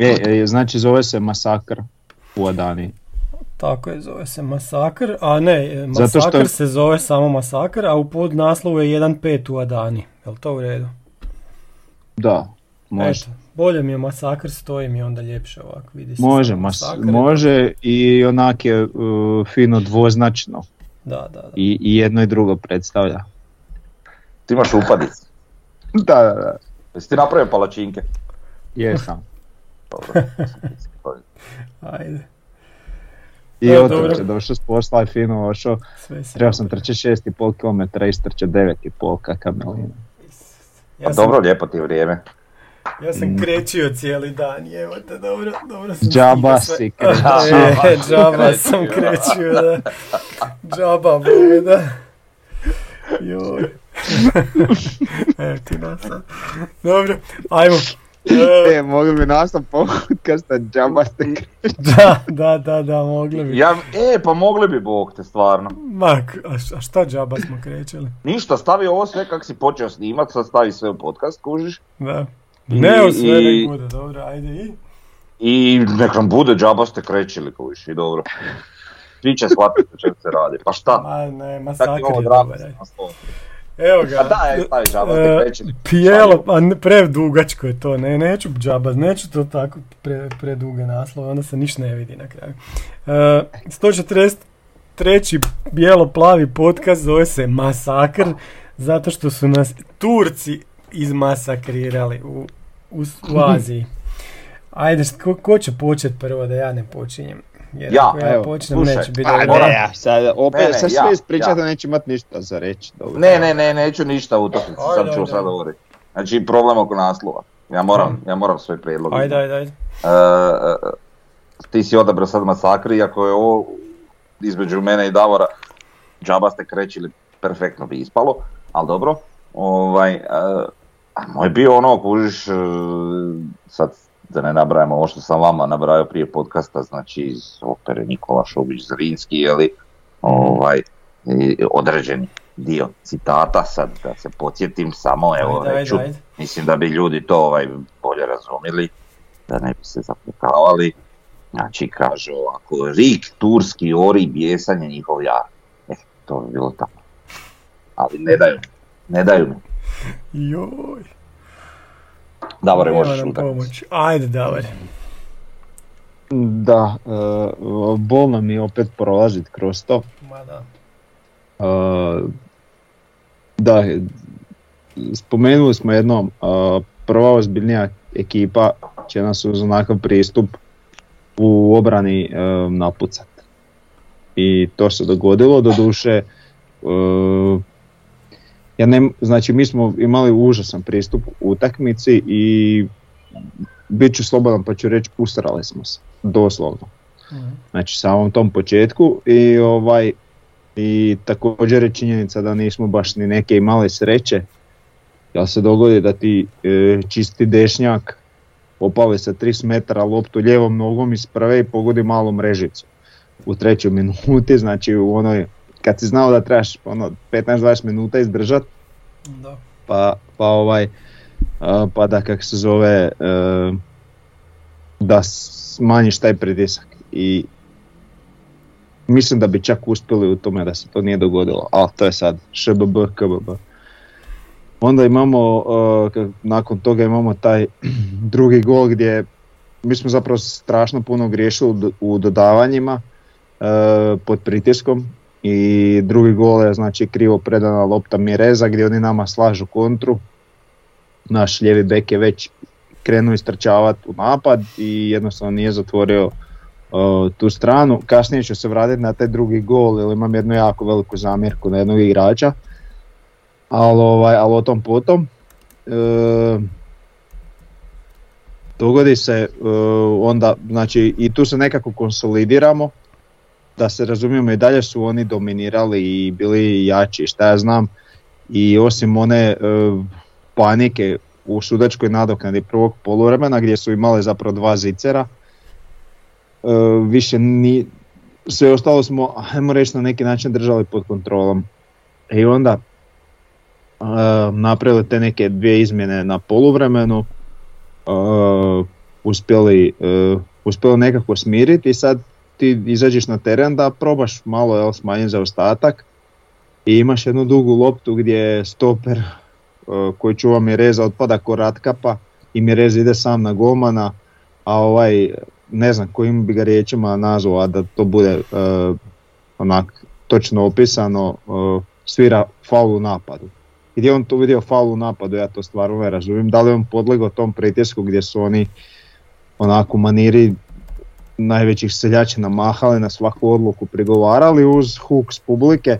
E, e, znači zove se Masakr u Adani. Tako je, zove se Masakr, a ne, e, Zato što- Masakr se zove samo Masakr, a u podnaslovu je 1.5 u Adani. Jel to u redu? Da, može. Eto, bolje mi je Masakr, stoji mi onda ljepše ovako, vidi se Može, mas, Masakr je- može i onak je uh, fino dvoznačno. Da, da, da. I, I jedno i drugo predstavlja. Ti imaš upadice. Da, da, da. Jesi ti napravio palačinke? Jesam. Dobro. Ajde, I E, otrče, došao s posla i fino ošao. Trebao sam trčati 6,5 km, istrče 9,5 kakav melina. Ja Pa sam, dobro, lijepo ti je vrijeme. ja sam krećio cijeli dan, evo te, dobro, dobro sam Džaba si krećio. E, džaba sam krećio, da. Džaba, boje, da. Joj. Evo ti nasad. Dobro, ajmo. E, E, mogli bi nastav podcasta džaba ste da, da, da, da, mogli bi. Ja, e, pa mogli bi Bog te stvarno. Mak, a, šta džaba smo krećeli? Ništa, stavi ovo sve kak si počeo snimat, sad stavi sve u podcast, kužiš. Da. Ne, u sve nek bude, dobro, ajde i. I nek nam bude džaba ste krećili, kužiš, i dobro. Svi će shvatiti o čem se radi. Pa šta? Ma ne, Tako masakr imamo je dobar. Evo ga. A da, stavi džaba krećili. Pijelo, pa predugačko je to, ne, neću džaba, neću to tako pre, preduge naslove, onda se ništa ne vidi na kraju. E, 143. bijelo-plavi podcast zove se Masakr, zato što su nas Turci izmasakrirali u, u, u Aziji. Ajde, ko, ko će počet prvo da ja ne počinjem? Jer Ja, ako ja evo, počnem slušaj, neće biti ajde, dobro. moram- ja, sad, opet, Ne, ne, sad ja, sve ispričate, ja. neće imat ništa za reći. Dobro. Ne, ne, ne, neću ništa utakmici, Ajde, sam ću sad govoriti. Znači, problem oko naslova. Ja moram, ja moram sve prijedloge. Ajde, ajde, ajde. E, e, ti si odabrao sad masakri, iako je ovo između mene i Davora džaba ste krećili, perfektno bi ispalo, ali dobro. Ovaj, e, a moj bio ono, kužiš, e, sad da ne nabrajamo ovo što sam vama nabrajao prije podcasta, znači iz opere Nikola Šobić Zrinski, jeli, ovaj, određeni dio citata, sad da se podsjetim samo, evo Ajde, ajde, reću, ajde. mislim da bi ljudi to ovaj, bolje razumjeli, da ne bi se zapletavali. Znači kaže ovako, rik, turski, ori, bijesanje njihov jar. E, to bi bilo tako. Ali ne daju, ne daju mi. Joj. Davore, možeš nam utakmicu. pomoći. Ajde, Davor. Da, e, bolno mi je opet prolazit kroz to. Ma da. E, da, spomenuli smo jednom, e, prva ozbiljnija ekipa će nas uz onakav pristup u obrani e, napucat. I to se dogodilo, doduše, ja ne, znači mi smo imali užasan pristup u utakmici i bit ću slobodan pa ću reći usrali smo se, doslovno. Mhm. Znači samom tom početku i ovaj i također je činjenica da nismo baš ni neke imali sreće. Jel se dogodi da ti e, čisti dešnjak opali sa 30 metara loptu lijevom nogom iz prve i pogodi malu mrežicu u trećoj minuti, znači u onoj kad si znao da trebaš ono 15-20 minuta izdržat Da. pa, pa ovaj pa da kak se zove e, da smanjiš taj pritisak i mislim da bi čak uspjeli u tome da se to nije dogodilo, ali to je sad šbb, kbb. Onda imamo, e, nakon toga imamo taj drugi gol gdje mi smo zapravo strašno puno griješili u dodavanjima e, pod pritiskom i drugi gol je znači krivo predana lopta Mireza gdje oni nama slažu kontru. Naš lijevi bek je već krenuo istrčavati u napad i jednostavno nije zatvorio uh, tu stranu. Kasnije ću se vratiti na taj drugi gol jer imam jednu jako veliku zamjerku na jednog igrača. Ali, ovaj, ali o tom potom. E, dogodi se e, onda, znači i tu se nekako konsolidiramo da se razumijemo i dalje su oni dominirali i bili jači šta ja znam. I osim one e, panike u sudačkoj nadoknadi prvog poluvremena gdje su imali zapravo dva zicera e, više ni sve ostalo smo ajmo reći na neki način držali pod kontrolom. I onda e, napravili te neke dvije izmjene na poluvremenu e, uspjeli, uspjeli nekako smiriti i sad ti izađeš na teren da probaš malo jel, smanjiti zaostatak i imaš jednu dugu loptu gdje stoper koji čuva Mireza otpada ko ratkapa i Mirez ide sam na golmana, a ovaj ne znam kojim bi ga riječima nazvao, a da to bude uh, onak točno opisano, uh, svira faul u napadu. Gdje on tu vidio faul u napadu, ja to stvarno ne razumijem. Da li on podlegao tom pritisku gdje su oni onako maniri najvećih seljačina mahali na svaku odluku prigovarali uz huk s publike,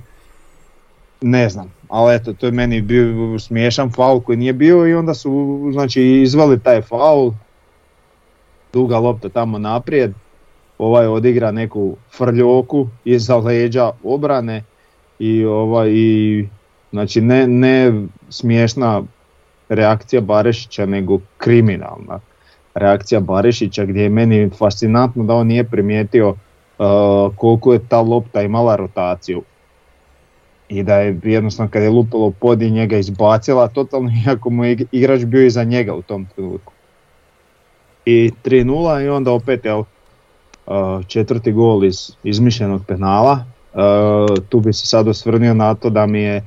ne znam, ali eto, to je meni bio smiješan faul koji nije bio i onda su znači, izvali taj faul, duga lopta tamo naprijed, ovaj odigra neku frljoku iza leđa obrane i ovaj i znači ne, ne smiješna reakcija Barešića nego kriminalna reakcija Barešića gdje je meni fascinantno da on nije primijetio uh, koliko je ta lopta imala rotaciju i da je jednostavno kad je lupilo pod i njega izbacila totalno iako mu je igrač bio iza njega u tom trenutku. I 3-0 i onda opet je četvrti gol iz izmišljenog penala. Tu bi se sad osvrnio na to da mi je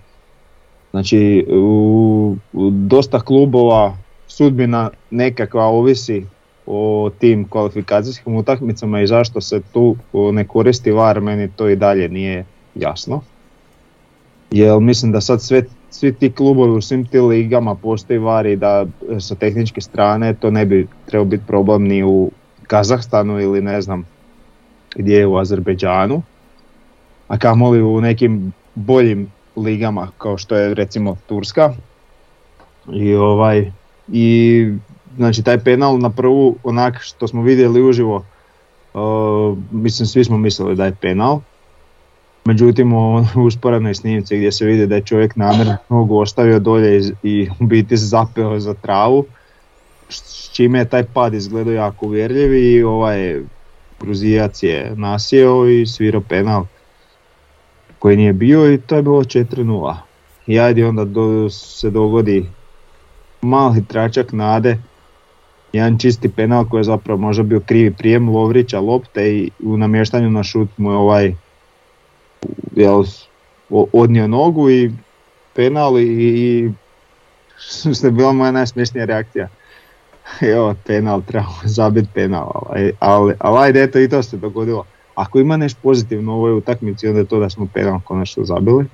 znači u, dosta klubova sudbina nekakva ovisi o tim kvalifikacijskim utakmicama i zašto se tu ne koristi VAR, meni to i dalje nije jasno jer mislim da sad sve, svi ti klubovi u svim tim ligama postoji vari da sa tehničke strane to ne bi trebao biti problem ni u Kazahstanu ili ne znam gdje je u Azerbeđanu, a kamoli u nekim boljim ligama kao što je recimo Turska. I ovaj i znači taj penal na prvu onak što smo vidjeli uživo uh, mislim svi smo mislili da je penal Međutim, u usporednoj snimci gdje se vidi da je čovjek namjerno nogu ostavio dolje i u biti zapeo za travu, s čime je taj pad izgledao jako uvjerljiv i ovaj Gruzijac je nasjeo i svirao penal koji nije bio i to je bilo 4-0. I ajde onda do, se dogodi mali tračak nade, jedan čisti penal koji je zapravo možda bio krivi prijem Lovrića lopte i u namještanju na šut mu je ovaj jel, odnio nogu i penal i, i što bila moja najsmješnija reakcija. Evo, penal, trebamo zabiti penal, ali, ali, ali ajde, eto i to se dogodilo. Ako ima nešto pozitivno u ovoj utakmici, onda je to da smo penal konačno zabili.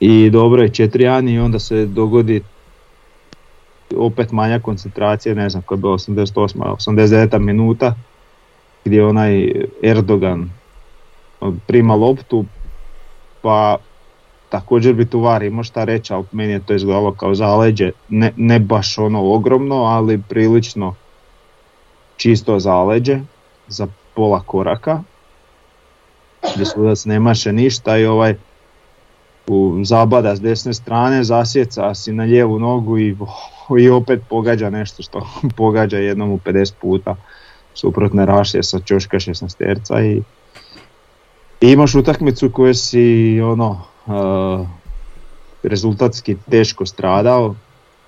I dobro je 4 i onda se dogodi opet manja koncentracija, ne znam koja je bila 88. 89. minuta gdje onaj Erdogan prima loptu, pa također bi tu var imao šta reći, ali meni je to izgledalo kao zaleđe, ne, ne baš ono ogromno, ali prilično čisto zaleđe za pola koraka, gdje sudac nemaše ništa i ovaj u zabada s desne strane, zasjeca si na lijevu nogu i, i opet pogađa nešto što pogađa jednom u 50 puta suprotne rašlje sa čoška 16 terca i imaš utakmicu koju si ono uh, rezultatski teško stradao,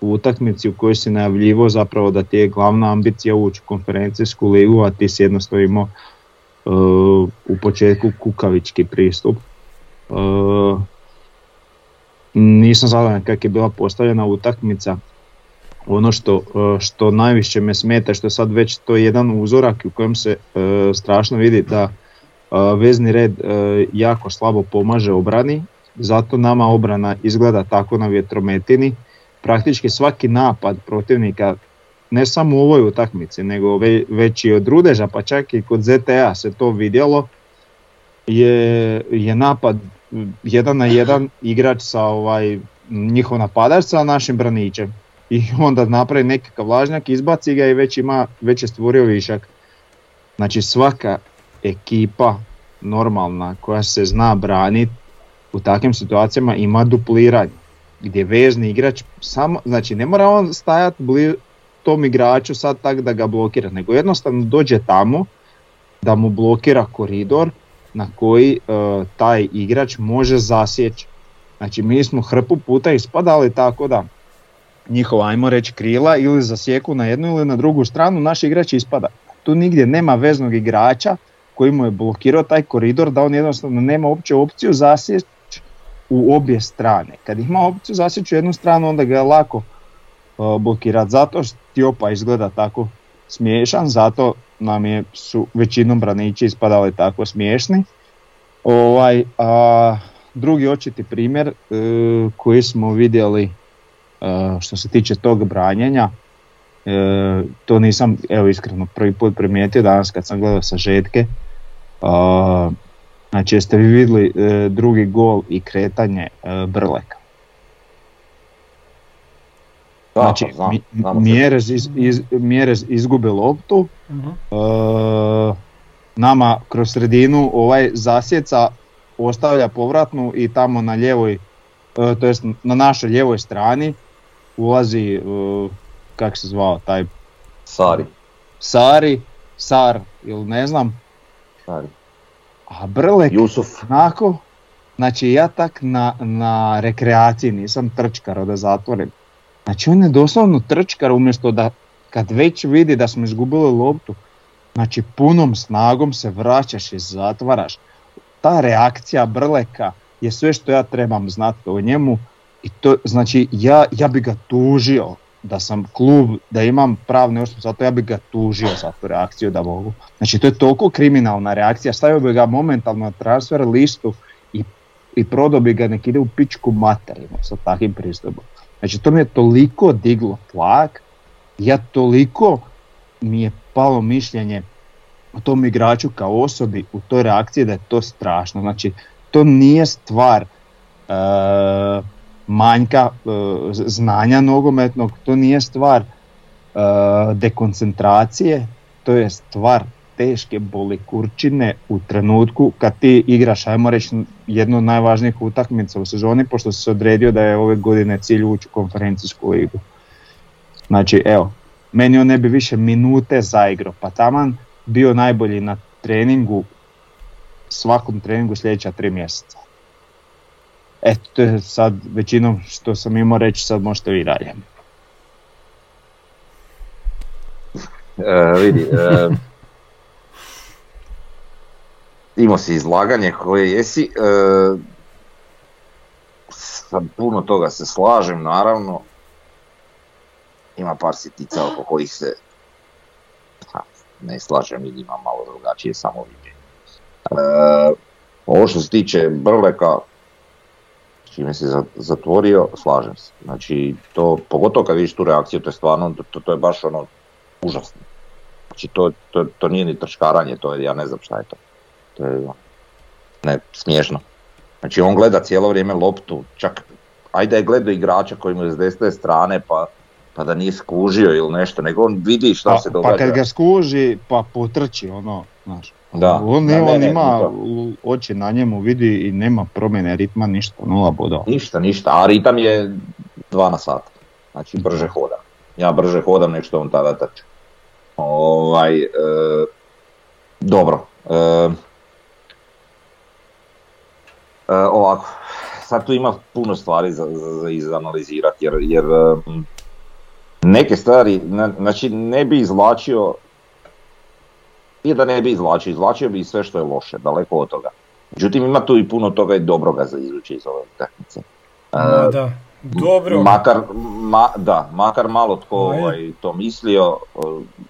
u utakmici u kojoj si najavljivo zapravo da ti je glavna ambicija ući u konferencijsku ligu, a ti si jednostavno imao uh, u početku kukavički pristup. Uh, nisam zadovoljan kako je bila postavljena utakmica. Ono što, što najviše me smeta što je sad već to jedan uzorak u kojem se strašno vidi da vezni red jako slabo pomaže obrani, zato nama obrana izgleda tako na vjetrometini. Praktički svaki napad protivnika, ne samo u ovoj utakmici, nego već i od Rudeža, pa čak i kod ZTA se to vidjelo, je, je napad jedan na jedan igrač sa ovaj, njihov napadač sa našim braničem. I onda napravi nekakav vlažnjak, izbaci ga i već, ima, već je stvorio višak. Znači svaka ekipa normalna koja se zna braniti u takvim situacijama ima dupliranje gdje vezni igrač samo, znači ne mora on stajati tom igraču sad tak da ga blokira, nego jednostavno dođe tamo da mu blokira koridor na koji e, taj igrač može zasjeći. Znači mi smo hrpu puta ispadali tako da njihova, ajmo reći, krila ili zasjeku na jednu ili na drugu stranu, naš igrač ispada. Tu nigdje nema veznog igrača koji mu je blokirao taj koridor da on jednostavno nema uopće opciju zasjeći u obje strane. Kad ima opciju zasjeći u jednu stranu onda ga je lako uh, blokirati. Zato Stiopa izgleda tako smiješan, zato nam je, su većinom branići ispadali tako smiješni. Ovaj, a, drugi očiti primjer e, koji smo vidjeli e, što se tiče tog branjenja, e, to nisam evo iskreno prvi put primijetio danas kad sam gledao sažetke. Znači jeste vi vidjeli drugi gol i kretanje Brleka? Znači, Mjerez, iz, iz, izgubi loptu, uh nama kroz sredinu ovaj zasjeca ostavlja povratnu i tamo na ljevoj, to jest na našoj ljevoj strani ulazi, uh, kak se zvao taj? Sari. Sari, Sar ili ne znam. Sari. A Brlek, Jusuf. Nako, znači ja tak na, na rekreaciji nisam trčkar da zatvorim. Znači on je doslovno trčkar umjesto da kad već vidi da smo izgubili loptu, znači punom snagom se vraćaš i zatvaraš. Ta reakcija Brleka je sve što ja trebam znati o njemu i to znači ja, ja bi ga tužio da sam klub, da imam pravne osobe, zato ja bi ga tužio za tu reakciju da mogu. Znači to je toliko kriminalna reakcija, stavio bi ga momentalno na transfer listu i, i prodao bi ga nek ide u pičku materinu sa takvim pristupom. Znači to mi je toliko diglo tlak, ja toliko mi je palo mišljenje o tom igraču kao osobi u toj reakciji da je to strašno. Znači to nije stvar e, manjka e, znanja nogometnog, to nije stvar e, dekoncentracije, to je stvar teške boli kurčine u trenutku kad ti igraš, ajmo reći, jednu od najvažnijih utakmica u sezoni, pošto se odredio da je ove godine cilj ući u konferencijsku ligu. Znači, evo, meni on ne bi više minute zaigrao, pa taman bio najbolji na treningu, svakom treningu sljedeća tri mjeseca. Eto, to je sad većinom što sam imao reći, sad možete vi dalje. E, vidi, e, imao si izlaganje koje jesi, e, sa puno toga se slažem naravno, ima par sitica oko kojih se ne slažem ili imam malo drugačije samoviđenje. E, ovo što se tiče Brleka, čime se zatvorio, slažem se. Znači, to, pogotovo kad vidiš tu reakciju, to je stvarno, to, to je baš ono užasno. Znači, to, to, to nije ni trškaranje, to je, ja ne znam šta je to. To je, ne, smiješno. Znači, on gleda cijelo vrijeme loptu, čak, ajde je gledao igrača koji mu je s desne strane, pa pa da nije skužio ili nešto, nego on vidi šta pa, se događa. Pa kad ga skuži, pa potrči ono, znaš. Da, on, ne, on ima oči na njemu, vidi i nema promjene ritma, ništa, nula bodova. Ništa, ništa, a ritam je dva na sat, znači brže hoda. Ja brže hodam nešto on tada trči. Ovaj, e, dobro. E, e, ovako, sad tu ima puno stvari za, za, za izanalizirati jer, jer neke stvari, znači ne bi izvlačio, i da ne bi izvlačio, izvlačio bi sve što je loše, daleko od toga. Međutim, ima tu i puno toga i dobroga za izvući iz ove utakmice. Uh, da, dobro. Makar, ma, da, makar malo tko ovaj, to mislio,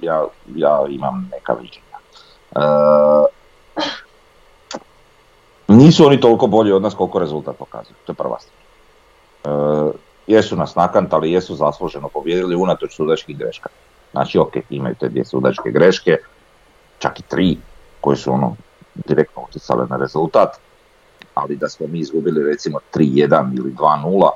ja, ja imam neka viđenja. Uh, nisu oni toliko bolji od nas koliko rezultat pokazuju, to je prva stvar. Uh, jesu nas nakantali, jesu zasluženo pobjedili unatoč sudačkih greška. Znači ok, imaju te dvije sudačke greške, čak i tri koje su ono direktno utjecale na rezultat, ali da smo mi izgubili recimo 3-1 ili 2-0,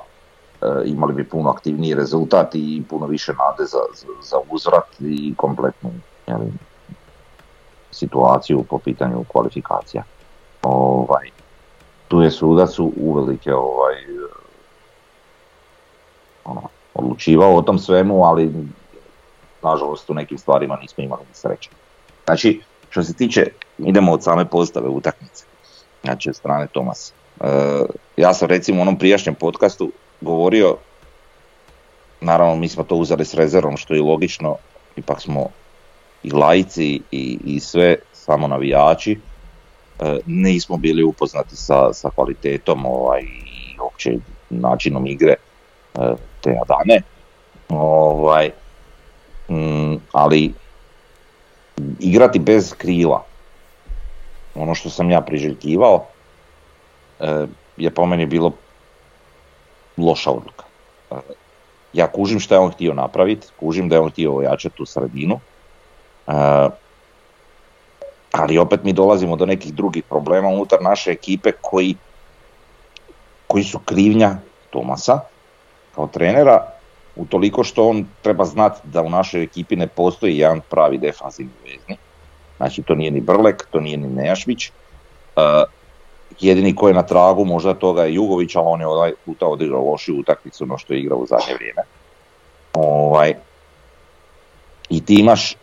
e, imali bi puno aktivniji rezultat i puno više nade za, za, za uzvrat i kompletnu jeli, situaciju po pitanju kvalifikacija. Ovaj, tu je sudac uvelike ovaj, ono, odlučivao o tom svemu, ali nažalost u nekim stvarima nismo imali sreće. Znači, što se tiče, idemo od same postave utakmice, znači od strane Tomasa. E, ja sam recimo u onom prijašnjem podcastu govorio naravno mi smo to uzeli s rezervom što je logično, ipak smo i lajci i, i sve samo navijači, e, nismo bili upoznati sa, sa kvalitetom ovaj, i uopće načinom igre e, te Adane. Ovaj, mm, ali igrati bez krila, ono što sam ja priželjkivao, e, je po meni bilo loša odluka. E, ja kužim što je on htio napraviti, kužim da je on htio ojačati tu sredinu, e, ali opet mi dolazimo do nekih drugih problema unutar naše ekipe koji, koji su krivnja Tomasa kao trenera, utoliko što on treba znati da u našoj ekipi ne postoji jedan pravi defanzivni vezni. Znači to nije ni Brlek, to nije ni Nejašvić. Uh, jedini koji je na tragu možda toga je Jugović, ali on je ovaj puta odigrao lošiju utakmicu no što je igrao u zadnje vrijeme. Ovaj, I ti imaš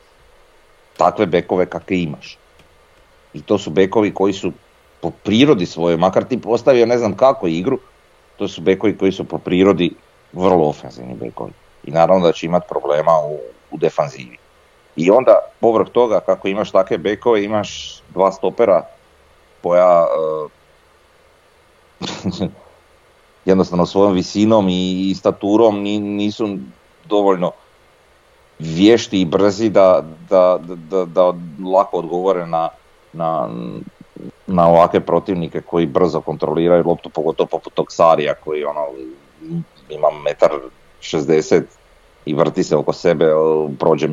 takve bekove kakve imaš. I to su bekovi koji su po prirodi svoje, makar ti postavio ne znam kako igru, to su bekovi koji su po prirodi vrlo ofenzivni bekovi. I naravno da će imati problema u, u defanzivi. I onda, povrh toga, kako imaš takve bekove, imaš dva stopera koja uh, jednostavno svojom visinom i staturom nisu dovoljno vješti i brzi da, da, da, da lako odgovore na, na, na ovakve protivnike koji brzo kontroliraju loptu, pogotovo poput tog Sarija koji ono, ima metar 60 i vrti se oko sebe, prođe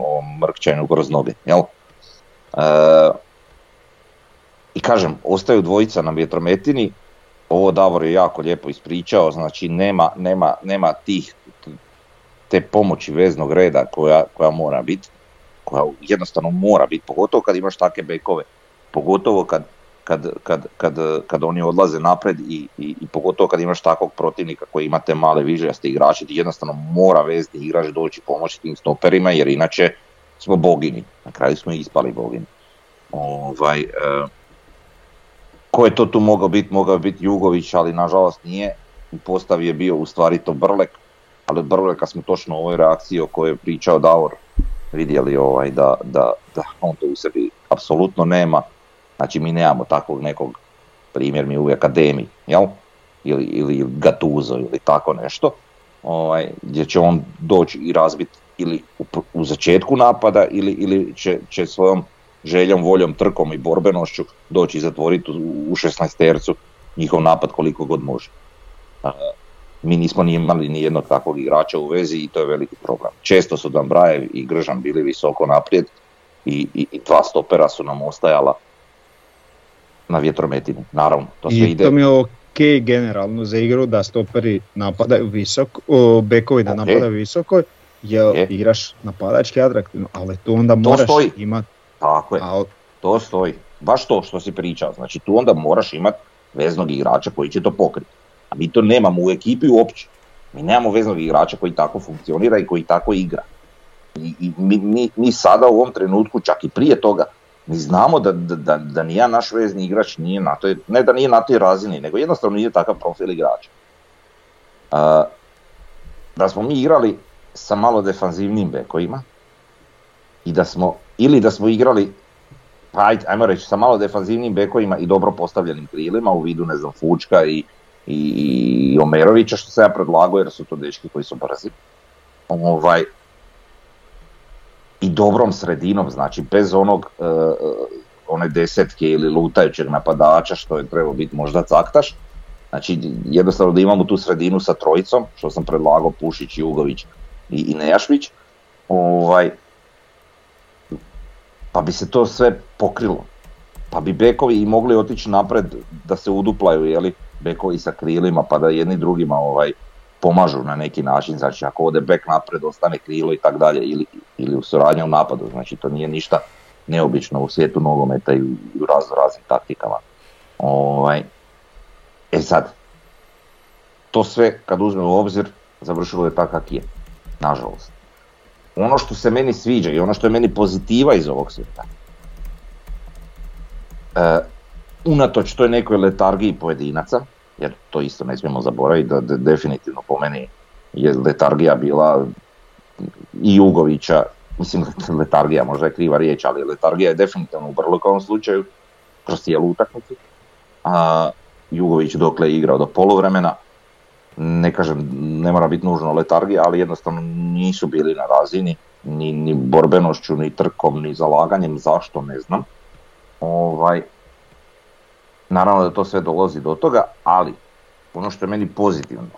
o mrkćanju kroz noge. Jel? E, I kažem, ostaju dvojica na vjetrometini, ovo Davor je jako lijepo ispričao, znači nema, nema, nema tih te pomoći veznog reda koja, koja mora biti, koja jednostavno mora biti, pogotovo kad imaš takve bekove, pogotovo kad, kad, kad, kad, kad oni odlaze napred i, i, i, pogotovo kad imaš takvog protivnika koji ima te male vižaste igrače, ti jednostavno mora vezni igrač doći pomoći tim stoperima jer inače smo bogini, na kraju smo ispali bogini. Ovaj, e, ko je to tu mogao biti? Mogao biti Jugović, ali nažalost nije. U postavi je bio u stvari to Brlek, ali od Brleka smo točno u ovoj reakciji o kojoj je pričao Davor vidjeli ovaj, da, da, da on to u sebi apsolutno nema. Znači mi nemamo takvog nekog, primjer mi u akademiji, jel? Ili, ili Gatuzo ili tako nešto, ovaj, gdje će on doći i razbiti ili u, u začetku napada ili, ili će, će svojom željom, voljom, trkom i borbenošću doći i zatvoriti u, u 16 tercu njihov napad koliko god može. mi nismo ni imali ni jednog takvog igrača u vezi i to je veliki problem. Često su Dambrajev i Gržan bili visoko naprijed i, i, i dva stopera su nam ostajala na vjetrometini, naravno. To sve I ide. to mi je ok generalno za igru da stoperi napadaju visoko, o, bekovi da Ok. napadaju visoko, jer Je. igraš napadački atraktivno, ali tu onda moraš stoji. imati, Tako je, a to stoji. Baš to što si pričao. Znači tu onda moraš imati veznog igrača koji će to pokriti. A mi to nemamo u ekipi uopće. Mi nemamo veznog igrača koji tako funkcionira i koji tako igra. I, i mi, mi, mi sada u ovom trenutku, čak i prije toga, mi znamo da, da, da, da ni jedan naš vezni igrač nije na toj, ne da nije na toj razini, nego jednostavno nije takav profil igrača. A, da smo mi igrali sa malo defanzivnim bekovima i da smo, ili da smo igrali pa ajde, ajmo reći, sa malo defanzivnim bekovima i dobro postavljenim krilima u vidu, ne znam, Fučka i, i, i Omerovića, što se ja predlagao jer su to dečki koji su brzi. Ovaj, I dobrom sredinom, znači bez onog, e, one desetke ili lutajućeg napadača što je trebao biti možda caktaš. Znači jednostavno da imamo tu sredinu sa trojicom, što sam predlagao Pušić, Jugović i, i Nejašvić. Ovaj, pa bi se to sve pokrilo. Pa bi bekovi i mogli otići napred da se uduplaju, jeli, bekovi sa krilima pa da jedni drugima ovaj, pomažu na neki način, znači ako ode bek napred ostane krilo i tak dalje ili, ili u suradnji u napadu, znači to nije ništa neobično u svijetu nogometa i u, u razno raznim taktikama. Ovaj, e sad, to sve kad uzmemo u obzir završilo je tako kak je, nažalost ono što se meni sviđa i ono što je meni pozitiva iz ovog svijeta, e, unatoč toj nekoj letargiji pojedinaca, jer to isto ne smijemo zaboraviti, da, da definitivno po meni je letargija bila i Jugovića, mislim letargija možda je kriva riječ, ali letargija je definitivno u Brlokovom slučaju kroz cijelu utakmicu. A Jugović dokle je igrao do poluvremena, ne kažem, ne mora biti nužno letargija, ali jednostavno nisu bili na razini, ni, ni borbenošću, ni trkom, ni zalaganjem, zašto ne znam. Ovaj, naravno da to sve dolazi do toga, ali ono što je meni pozitivno,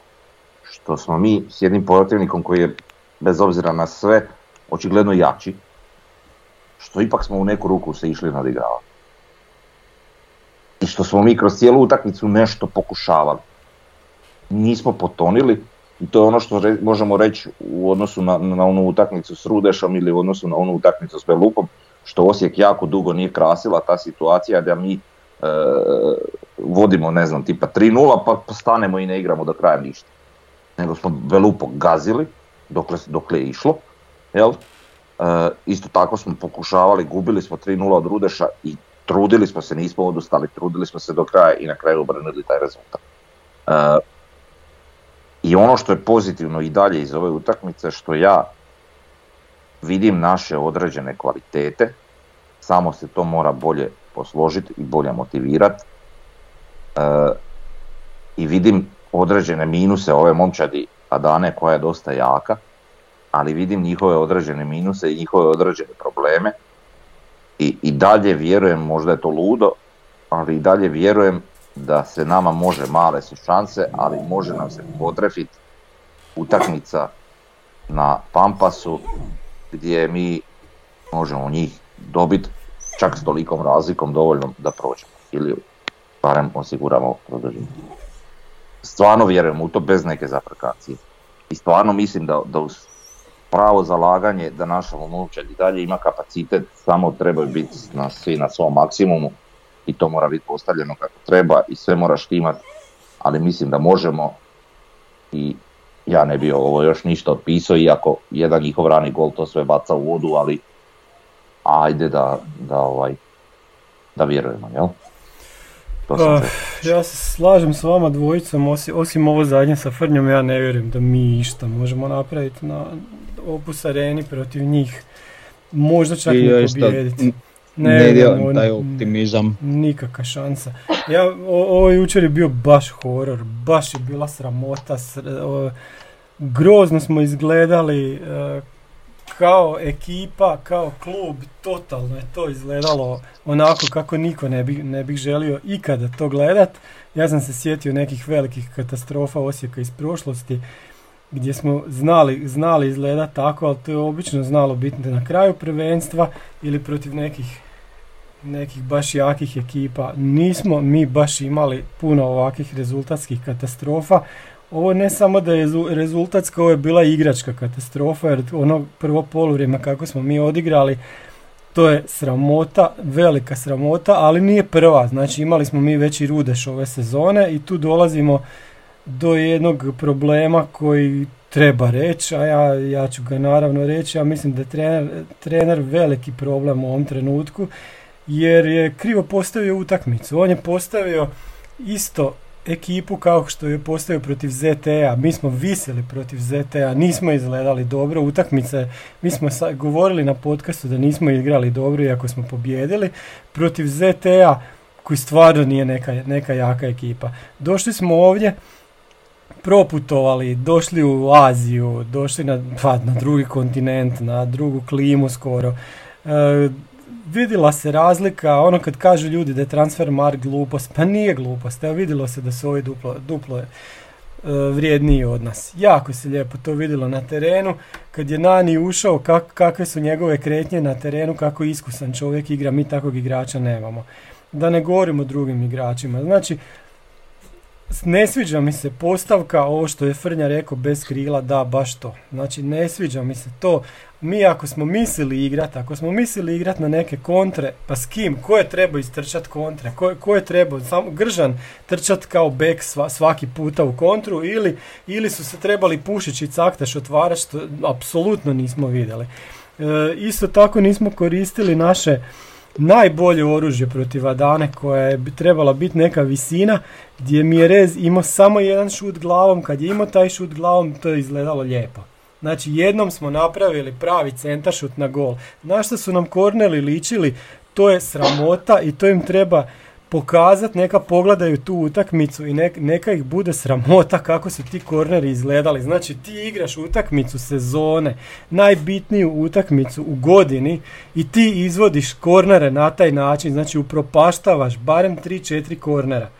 što smo mi s jednim protivnikom koji je bez obzira na sve očigledno jači, što ipak smo u neku ruku se išli nadigravati. I što smo mi kroz cijelu utakmicu nešto pokušavali. Nismo potonili i to je ono što možemo reći u odnosu na, na onu utakmicu s Rudešom ili u odnosu na onu utakmicu s Belupom, što Osijek jako dugo nije krasila ta situacija da mi vodimo, ne znam, tipa 3-0 pa stanemo i ne igramo do kraja ništa. Nego smo Belupo gazili dokle, dokle je išlo, jel? E, isto tako smo pokušavali, gubili smo 3-0 od Rudeša i trudili smo se, nismo odustali, trudili smo se do kraja i na kraju obrnili taj rezultat. E, I ono što je pozitivno i dalje iz ove utakmice, što ja vidim naše određene kvalitete, samo se to mora bolje posložiti i bolje motivirati. E, I vidim određene minuse ove momčadi Adane koja je dosta jaka, ali vidim njihove određene minuse i njihove određene probleme i, i dalje vjerujem, možda je to ludo, ali i dalje vjerujem da se nama može, male su šanse, ali može nam se potrefiti utakmica na Pampasu gdje mi možemo njih dobiti čak s tolikom razlikom dovoljno da prođemo ili barem osiguramo produženje. Stvarno vjerujem u to bez neke zaprekacije. I stvarno mislim da, da uz pravo zalaganje da naša momčad i dalje ima kapacitet, samo trebaju biti na, svi na svom maksimumu i to mora biti postavljeno kako treba i sve mora štimati, ali mislim da možemo i ja ne bi ovo još ništa otpisao, iako jedan njihov rani gol to sve baca u vodu, ali ajde da, da, ovaj, da vjerujemo, jel? To ja se slažem s vama dvojicom, osim, osim ovo zadnje sa Frnjom, ja ne vjerujem da mi išta možemo napraviti na Opus areni protiv njih. Možda čak i pobijediti. Ne, ne dijelim taj optimizam. Nikakva šansa. Ja, ovo jučer je bio baš horor, baš je bila sramota. grozno smo izgledali e, kao ekipa, kao klub, totalno je to izgledalo onako kako niko ne bi, ne bih želio ikada to gledat. Ja sam se sjetio nekih velikih katastrofa Osijeka iz prošlosti gdje smo znali, znali izgleda tako, ali to je obično znalo biti na kraju prvenstva ili protiv nekih nekih baš jakih ekipa. Nismo mi baš imali puno ovakvih rezultatskih katastrofa. Ovo ne samo da je rezultatska, ovo je bila igračka katastrofa, jer ono prvo poluvrijeme kako smo mi odigrali, to je sramota, velika sramota, ali nije prva. Znači imali smo mi već rudeš ove sezone i tu dolazimo do jednog problema koji treba reći, a ja, ja ću ga naravno reći, ja mislim da je trener, trener veliki problem u ovom trenutku, jer je krivo postavio utakmicu. On je postavio isto ekipu kao što je postavio protiv ZTA. Mi smo viseli protiv ZTA, nismo izgledali dobro. Utakmice, mi smo govorili na podcastu da nismo igrali dobro iako smo pobjedili. Protiv ZTA koji stvarno nije neka, neka jaka ekipa. Došli smo ovdje, proputovali, došli u Aziju, došli na, pa, na drugi kontinent, na drugu klimu skoro. E, vidjela se razlika, ono kad kažu ljudi da je transfer mark glupost, pa nije glupost, evo vidjelo se da su ovi duplo, duplo e, vrijedniji od nas. Jako se lijepo to vidjelo na terenu, kad je Nani ušao, kak, kakve su njegove kretnje na terenu, kako iskusan čovjek igra, mi takvog igrača nemamo. Da ne govorimo o drugim igračima. Znači, ne sviđa mi se postavka, ovo što je Frnja rekao, bez krila, da, baš to. Znači, ne sviđa mi se to. Mi ako smo mislili igrati, ako smo mislili igrati na neke kontre, pa s kim? Ko je trebao istrčati kontre? Ko, ko je trebao? Samo Gržan trčati kao bek svaki puta u kontru ili, ili su se trebali Pušić i Caktaš otvarati što apsolutno nismo vidjeli. E, isto tako nismo koristili naše najbolje oružje protiv Adane koja je trebala biti neka visina gdje mi je Rez imao samo jedan šut glavom, kad je imao taj šut glavom to je izgledalo lijepo. Znači jednom smo napravili pravi centaršut na gol. Na što su nam korneli ličili, to je sramota i to im treba pokazati, neka pogledaju tu utakmicu i neka ih bude sramota kako su ti korneri izgledali. Znači ti igraš utakmicu sezone, najbitniju utakmicu u godini i ti izvodiš kornere na taj način, znači upropaštavaš barem 3-4 kornera.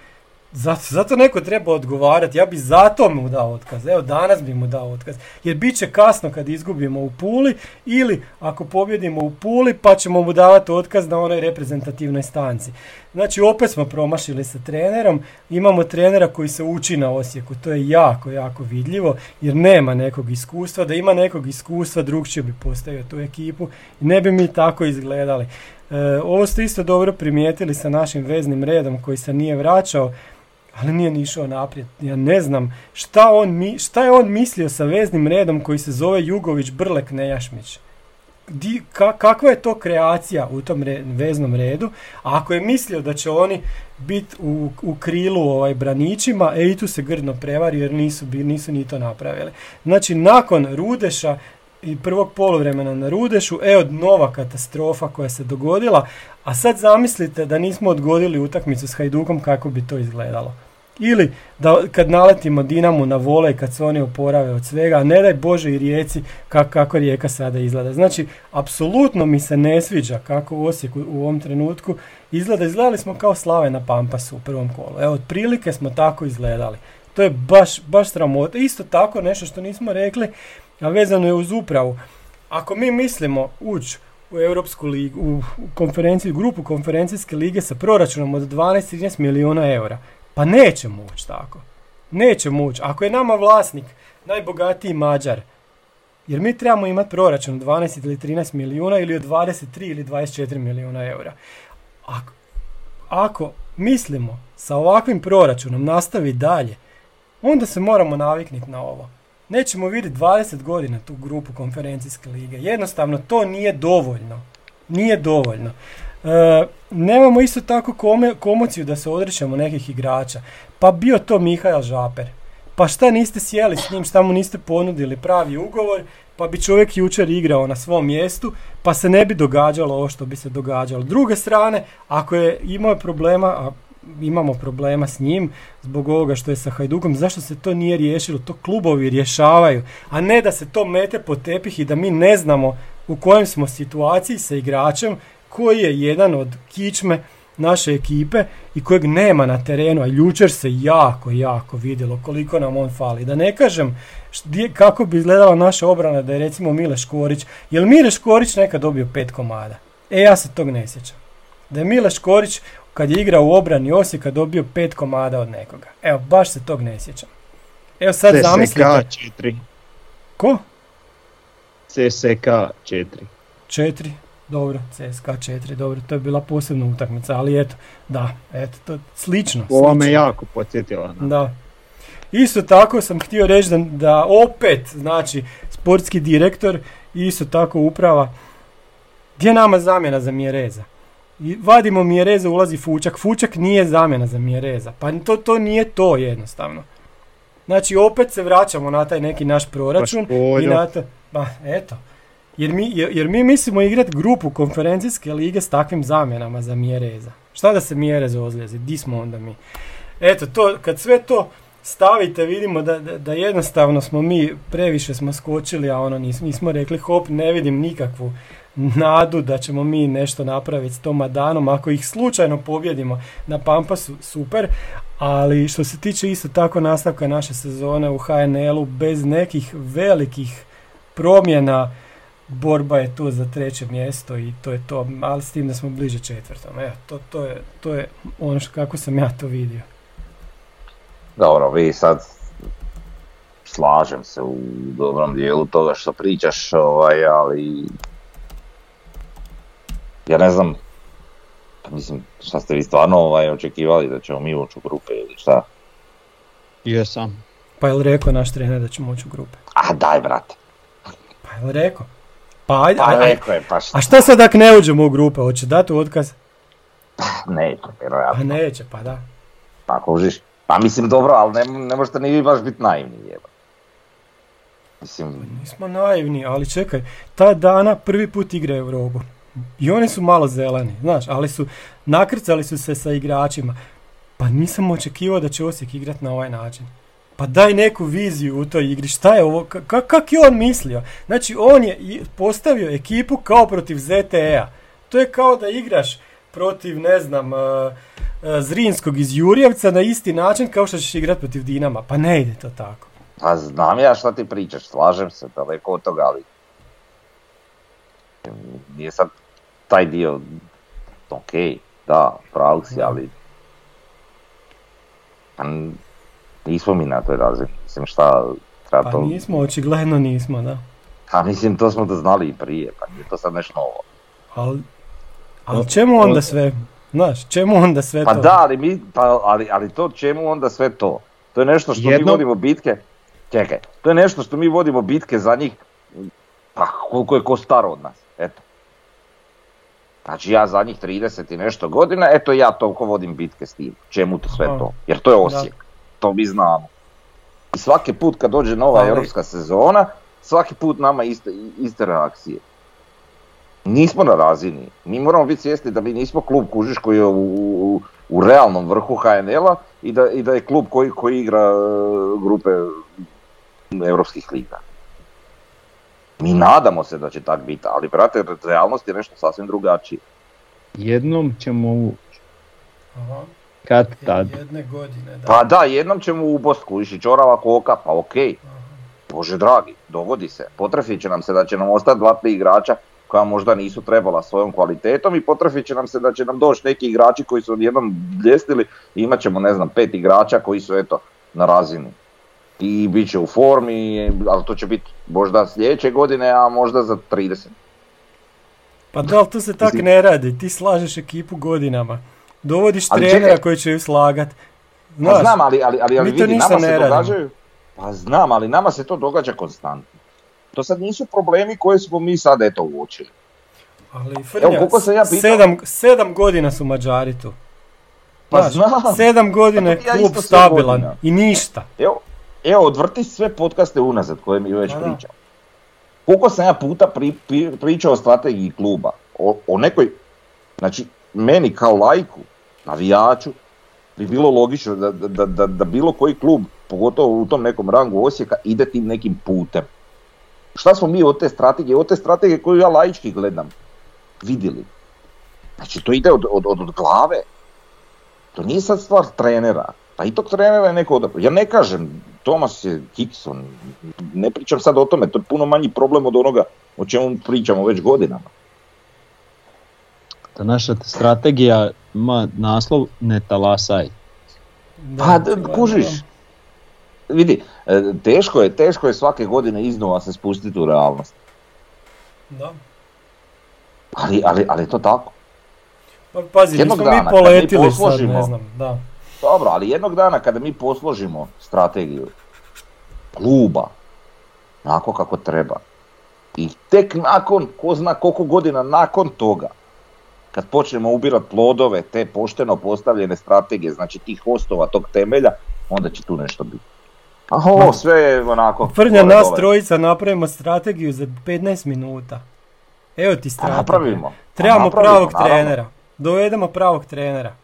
Zato, zato neko treba odgovarati, ja bi zato mu dao otkaz, evo danas bi mu dao otkaz, jer bit će kasno kad izgubimo u Puli ili ako pobjedimo u Puli pa ćemo mu davati otkaz na onoj reprezentativnoj stanci. Znači opet smo promašili sa trenerom, imamo trenera koji se uči na Osijeku, to je jako, jako vidljivo jer nema nekog iskustva, da ima nekog iskustva drugčije bi postavio tu ekipu i ne bi mi tako izgledali. E, ovo ste isto dobro primijetili sa našim veznim redom koji se nije vraćao, ali nije ni naprijed. Ja ne znam šta, on mi, šta je on mislio sa veznim redom koji se zove Jugović Brlek Nejašmić. Di, kakva je to kreacija u tom veznom redu? A ako je mislio da će oni biti u, u krilu ovaj, braničima, e i tu se grdno prevari jer nisu, nisu ni to napravili. Znači nakon Rudeša i prvog poluvremena na Rudešu, evo nova katastrofa koja se dogodila, a sad zamislite da nismo odgodili utakmicu s Hajdukom kako bi to izgledalo. Ili da kad naletimo Dinamu na vole kad se oni oporave od svega, ne daj Bože i rijeci kako, rijeka sada izgleda. Znači, apsolutno mi se ne sviđa kako u Osijeku u ovom trenutku izgleda. Izgledali smo kao slave na Pampasu u prvom kolu. Evo, otprilike smo tako izgledali. To je baš, baš sramota. Isto tako nešto što nismo rekli, a vezano je uz upravu. Ako mi mislimo ući u Europsku ligu, u konferenciju, grupu konferencijske lige sa proračunom od 12-13 milijuna eura, pa neće ući tako. Neće ući. Ako je nama vlasnik najbogatiji Mađar, jer mi trebamo imati proračun 12 ili 13 milijuna ili od 23 ili 24 milijuna eura. Ako, ako mislimo sa ovakvim proračunom nastavi dalje, onda se moramo naviknuti na ovo. Nećemo vidjeti 20 godina tu grupu konferencijske lige. Jednostavno to nije dovoljno. Nije dovoljno. E, nemamo isto tako kome, komociju da se odrećemo nekih igrača. Pa bio to Mihael Žaper. Pa šta niste sjeli s njim, šta mu niste ponudili pravi ugovor, pa bi čovjek jučer igrao na svom mjestu, pa se ne bi događalo ovo što bi se događalo. druge strane, ako je imao problema, a imamo problema s njim zbog ovoga što je sa Hajdukom, zašto se to nije riješilo, to klubovi rješavaju, a ne da se to mete po tepih i da mi ne znamo u kojem smo situaciji sa igračem koji je jedan od kičme naše ekipe i kojeg nema na terenu, a jučer se jako, jako vidjelo koliko nam on fali. Da ne kažem kako bi izgledala naša obrana da je recimo Mile Škorić, jel Mile Škorić nekad dobio pet komada? E ja se tog ne sjećam. Da je Mile Škorić kad je igrao u obrani Osijeka dobio pet komada od nekoga. Evo, baš se tog ne sjećam. Evo sad CSK zamislite... 4. Ko? CSK 4. 4, dobro, CSK 4, dobro, to je bila posebna utakmica, ali eto, da, eto, to slično. Ova me jako podsjetila. Da. Isto tako sam htio reći da, da opet, znači, sportski direktor, isto tako uprava, gdje nama zamjena za Mjereza? I vadimo Mjereza, ulazi Fučak. Fučak nije zamjena za Mjereza. Pa to, to nije to jednostavno. Znači opet se vraćamo na taj neki naš proračun. I na to, ba, eto. Jer mi, jer mi mislimo igrati grupu konferencijske lige s takvim zamjenama za Mjereza. Šta da se Mjerez ozljezi? Di smo onda mi? Eto, to, kad sve to stavite, vidimo da, da, da, jednostavno smo mi previše smo skočili, a ono nismo, nismo rekli hop, ne vidim nikakvu nadu da ćemo mi nešto napraviti s tom Adanom. Ako ih slučajno pobjedimo na Pampasu, super. Ali što se tiče isto tako nastavka naše sezone u HNL-u, bez nekih velikih promjena, borba je tu za treće mjesto i to je to, ali s tim da smo bliže četvrtom. Evo, to, to, je, to je ono što, kako sam ja to vidio. Dobro, vi sad slažem se u dobrom dijelu toga što pričaš, ovaj, ali ja ne znam, mislim, šta ste vi stvarno ovaj, očekivali da ćemo mi ući u grupe ili šta? Jesam. Pa je li rekao naš trener da ćemo ući u grupe? A daj, brate. Pa je li rekao? Pa ajde, Pa rekao je, pa šta? A šta sad ako ne uđemo u grupe, hoće dati otkaz? Neće, A vjerojatno. neće, pa da. Pa kužiš. Pa mislim dobro, ali ne, ne možete ni vi baš biti naivni, jeba. Mislim, Nismo naivni, ali čekaj, ta dana prvi put igraju Eurobu. I oni su malo zeleni, znaš, ali su, nakrcali su se sa igračima. Pa nisam očekivao da će Osijek igrat na ovaj način. Pa daj neku viziju u toj igri, šta je ovo, ka- kak je on mislio? Znači, on je postavio ekipu kao protiv ZTE-a. To je kao da igraš protiv, ne znam, uh, uh, Zrinskog iz Jurjevca na isti način kao što ćeš igrat protiv Dinama. Pa ne ide to tako. pa znam ja šta ti pričaš, slažem se, daleko od toga, ali nije sad taj dio, ok, da, pravu si, ali pa nismo mi na toj razini, mislim šta treba Pa to, nismo, očigledno nismo, da. pa mislim to smo da znali i prije, pa nije to sad nešto novo. Ali, ali čemu onda sve, znaš, čemu onda sve Pa to? da, ali, mi, pa, ali, ali to čemu onda sve to? To je nešto što mi vodimo bitke, čekaj, to je nešto što mi vodimo bitke za njih, pa koliko je ko star od nas, eto. Znači ja zadnjih 30 i nešto godina, eto ja toliko vodim bitke s tim. Čemu to sve to? Jer to je Osijek, to mi znamo. I svaki put kad dođe nova Ali- europska sezona, svaki put nama iste, iste reakcije. Nismo na razini. Mi moramo biti svjesni da mi nismo klub kužiš koji je u, u, u realnom vrhu HNL-a i da, i da je klub koji, koji igra e, grupe europskih liga. Mi nadamo se da će tak biti, ali brate, realnost je nešto sasvim drugačije. Jednom ćemo u Aha, kad tad. jedne godine, da. Pa da, jednom ćemo u Bost kužiš i čorava koka, pa okej. Bože dragi, dogodi se. Potrefit će nam se da će nam ostati dva, tri igrača koja možda nisu trebala svojom kvalitetom i potrefit će nam se da će nam doći neki igrači koji su odjednom blještili i imat ćemo, ne znam, pet igrača koji su eto na razini. I bit će u formi, ali to će biti možda sljedeće godine, a možda za 30. Pa da, ali to se tak ne radi, ti slažeš ekipu godinama. Dovodiš Ali trenera čekaj. koji će ju slagat. Pa Znaš, znam, ali, ali, ali, ali vidi, nama ne se radimo. događaju... Pa znam, ali nama se to događa konstantno. To sad nisu problemi koje smo mi sad eto uočili. ali Frnja, koliko sam ja pitao- sedam, sedam godina su Mađari tu. Pa znam. Sedam godina je Pa ja klub stabilan godina. i ništa. Evo, evo odvrti sve podcaste unazad koje mi već da. pričamo. Koliko sam ja puta pri- pri- pričao o strategiji kluba, o, o nekoj, znači meni kao lajku, navijaču, bi bilo logično da, da, da, da, da bilo koji klub, pogotovo u tom nekom rangu Osijeka, ide tim nekim putem. Šta smo mi od te strategije, od te strategije koju ja laički gledam, vidjeli? Znači to ide od, od, od, od glave. To nije sad stvar trenera. Pa i tog trenera je neko odabrao. Ja ne kažem, Tomas je Kikson, ne pričam sad o tome, to je puno manji problem od onoga o čemu pričamo već godinama. Ta naša strategija ima naslov ne talasaj. Da, Pa kužiš, vidi, e, teško je, teško je svake godine iznova se spustiti u realnost. Da. Ali, ali, ali je to tako. Pa pazi, Jednog nismo mi dana kad mi poletili sad, posložimo- ne znam, da. Dobro, ali jednog dana kada mi posložimo strategiju kluba, onako kako treba, i tek nakon, ko zna koliko godina nakon toga, kad počnemo ubirat plodove te pošteno postavljene strategije, znači tih hostova, tog temelja, onda će tu nešto biti. A ovo sve je onako... Gore nas dole. trojica napravimo strategiju za 15 minuta. Evo ti strategija. napravimo. Trebamo napravimo, pravog naravno. trenera. Dovedemo pravog trenera.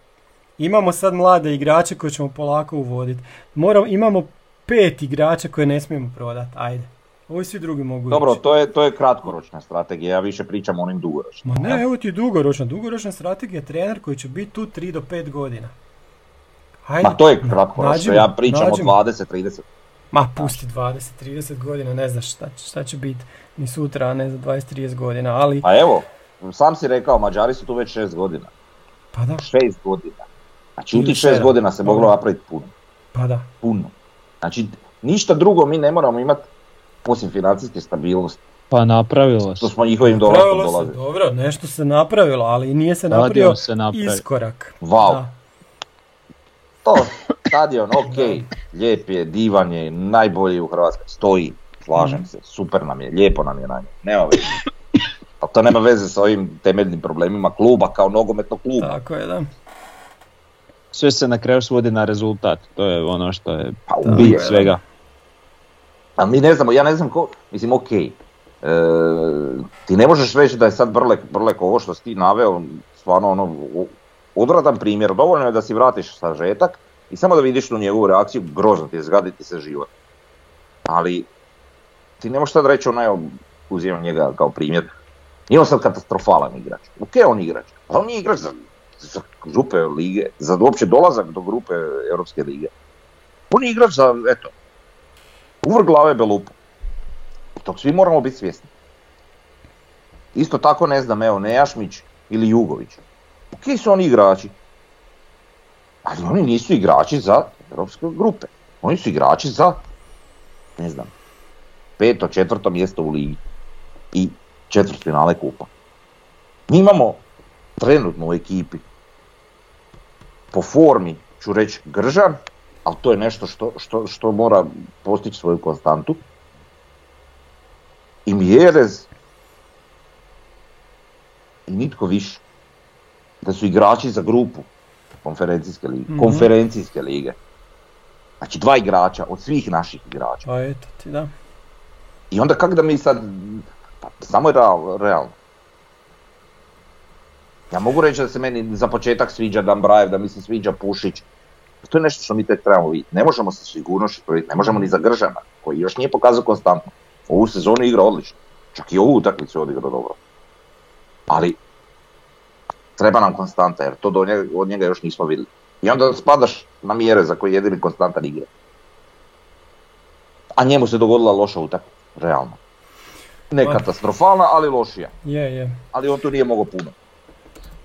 Imamo sad mlade igrače koje ćemo polako uvoditi. Moramo, imamo pet igrača koje ne smijemo prodati. Ajde. Ovi svi drugi mogu Dobro, ići. to je, to je kratkoročna strategija, ja više pričam o onim dugoročnim. Ma ne, evo ti dugoročna. Dugoročna strategija je trener koji će biti tu 3 do 5 godina. Ajde. Ma to je kratkoročno, ja pričam nađimo. o 20-30. Ma pusti 20-30 godina, ne znaš šta, će- šta će biti ni sutra, a ne za 20-30 godina, ali Pa evo, sam si rekao, Mađari su tu već 6 godina. pa da, 6 godina. Znači u tih 6 sedam. godina se moglo napraviti puno. pa da. Puno. Znači ništa drugo mi ne moramo imati osim financijske stabilnosti. Pa napravilo To se. smo njihovim dolaskom Napravilo se, dolazili. dobro, nešto se napravilo, ali nije se napravio se iskorak. Wow. Da. To, stadion, ok, lijep je, divan je, najbolji u Hrvatskoj, stoji, slažem se, super nam je, lijepo nam je na njemu, nema veze. Ali to nema veze sa ovim temeljnim problemima kluba kao nogometnog kluba. Tako je, da. Sve se na kraju svodi na rezultat, to je ono što je Pa bit svega. A mi ne znamo, ja ne znam ko, mislim ok, e, ti ne možeš reći da je sad Brlek, Brlek ovo što si ti naveo, stvarno ono, odvratan primjer, dovoljno je da si vratiš sažetak i samo da vidiš tu njegovu reakciju, grozno ti je, zgaditi se život. Ali ti ne možeš sad reći ono, evo, uzimam njega kao primjer, nije on sad katastrofalan igrač, ok on igrač, ali on je igrač za, za grupe lige, za uopće dolazak do grupe Europske lige. On je igrač za, eto, uvrh glave belupu. I tog svi moramo biti svjesni. Isto tako ne znam, evo, Nejašmić ili Jugović. Ok su oni igrači, ali oni nisu igrači za europske grupe. Oni su igrači za, ne znam, peto, četvrto mjesto u ligi i četvrt finale kupa. Mi imamo trenutno u ekipi po formi ću reći Gržan, ali to je nešto što, što, što mora postići svoju konstantu. I Mjerez i nitko više. Da su igrači za grupu konferencijske lige. Mhm. Konferencijske lige. Znači dva igrača od svih naših igrača. Pa eto ti, da. I onda kako da mi sad, pa samo je real, realno. Ja mogu reći da se meni za početak sviđa Dambrajev, da mi se sviđa Pušić. To je nešto što mi tek trebamo vidjeti. Ne možemo sa sigurnošću ne možemo ni za Gržana, koji još nije pokazao konstantno. Ovu sezonu igra odlično. Čak i ovu utakmicu je odigrao dobro. Ali treba nam konstanta, jer to do njega, od njega još nismo vidjeli. I onda spadaš na mjere za koje je jedini konstantan igra. A njemu se dogodila loša utakmica, realno. Ne Pa- katastrofalna, ali lošija. Je, je. Ali on tu nije mogao puno.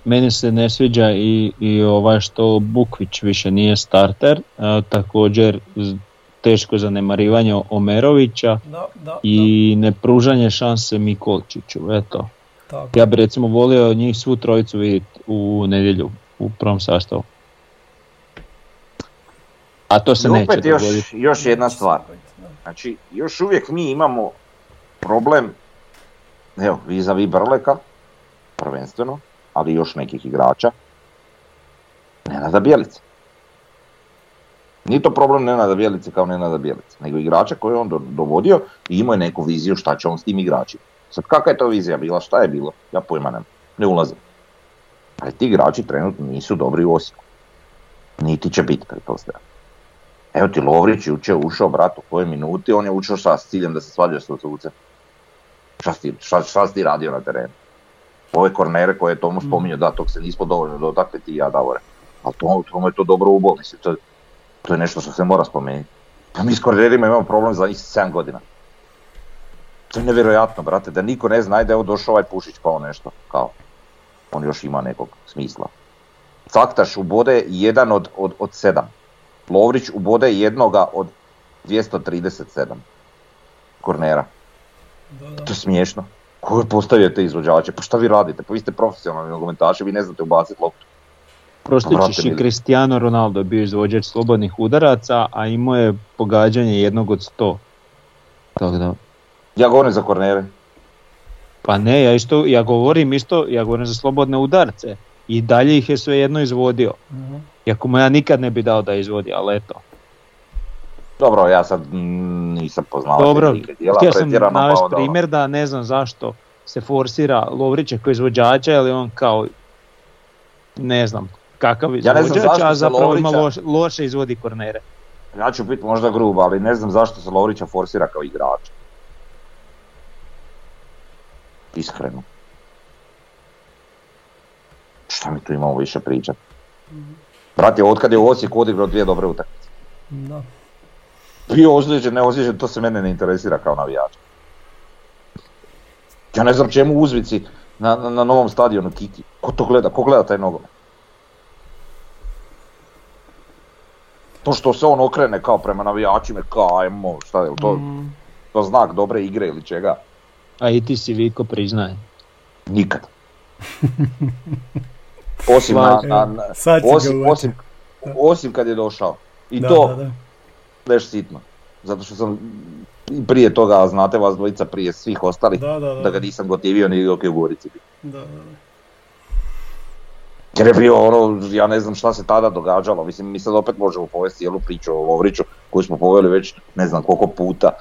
Meni se ne sviđa i, i ovaj što Bukvić više nije starter, a, također teško zanemarivanje Omerovića Da, da, i nepružanje šanse Mikolčiću, eto. da. Tako. Ja bi recimo volio njih svu trojicu vidjeti u nedjelju u prvom sastavu. A to se I neće opet još, dogoditi. još jedna stvar. Da. Znači, još uvijek mi imamo problem, evo, vis-a-vis Brleka, prvenstveno, ali još nekih igrača, Nenada Bjelice. Nije to problem Nenada Bjelice kao Nenada Bjelice, nego igrača koje je on do- dovodio i imao je neku viziju šta će on s tim igračima. Sad kakva je to vizija bila, šta je bilo, ja pojma nemam, ne ulazim. Ali ti igrači trenutno nisu dobri u Osijeku. Niti će biti, pretpostavljam. Evo ti Lovrić jučer ušao, brat, u kojoj minuti, on je ušao šta, s ciljem da se svađa sa sucem. Šta šta, šta si ti radio na terenu? Ove kornere koje je Tomo spominjao, da, tog se nismo dovoljno dotakli ti i ja, Davore. Ali to, Tomo je to dobro ubol, mislim, to, je- to je nešto što se mora spomenuti. Pa mi s kornerima imamo problem za njih 7 godina. To je nevjerojatno, brate, da niko ne zna, ajde, evo došao ovaj Pušić kao nešto, kao. On još ima nekog smisla. Caktaš ubode jedan od, od, od sedam. Lovrić ubode jednoga od 237 kornera. Da, da. To je smiješno. Ko je postavio te izvođače? Pa šta vi radite? Pa vi ste profesionalni nogometaši, vi ne znate ubaciti loptu. Ćeš i Cristiano Ronaldo je bio izvođač slobodnih udaraca, a imao je pogađanje jednog od sto. Tako da, Ja govorim za kornere. pa ne, ja isto, ja govorim isto, ja govorim za slobodne udarce. I dalje ih je svejedno izvodio. Mhm. Iako mu ja nikad ne bi dao da izvodi, ali eto. Dobro, ja sad nisam poznao Dobro, htio sam pa navesti ono. primjer da ne znam zašto se forsira Lovrića kao izvođača, ali on kao, ne znam, kakav Ja izvođač, zašto a zapravo ima loš, loše izvodi kornere. Ja ću biti možda grub, ali ne znam zašto se Lovrića forsira kao igrač. Iskreno. Šta mi tu imamo više pričati? Brate, otkad je u Osijeku odigrao dvije dobre utakmice. Da. Bio ozlijeđen, ne ozlijeđen, to se mene ne interesira kao navijač. Ja ne znam čemu uzvici na, na, na novom stadionu Kiki. Ko to gleda? Ko gleda taj nogomet? To što se on okrene kao prema navijačima, kao ajmo, šta je to, Mhm. to znak dobre igre ili čega? A i ti si Viko priznaje. Nikad. Osim, na, na, na- osim, osim, osim kad je došao. I Da, to da, da. Leš sitno. zato što sam i prije toga, znate vas dvojica prije svih ostalih, Da, da, da. da ga nisam gotivio ni dok je u Gorici da, da. Jer je bio ono, ja ne znam šta se tada događalo, mislim mi sad opet možemo povesti cijelu priču o Lovriću koju smo poveli već ne znam koliko puta.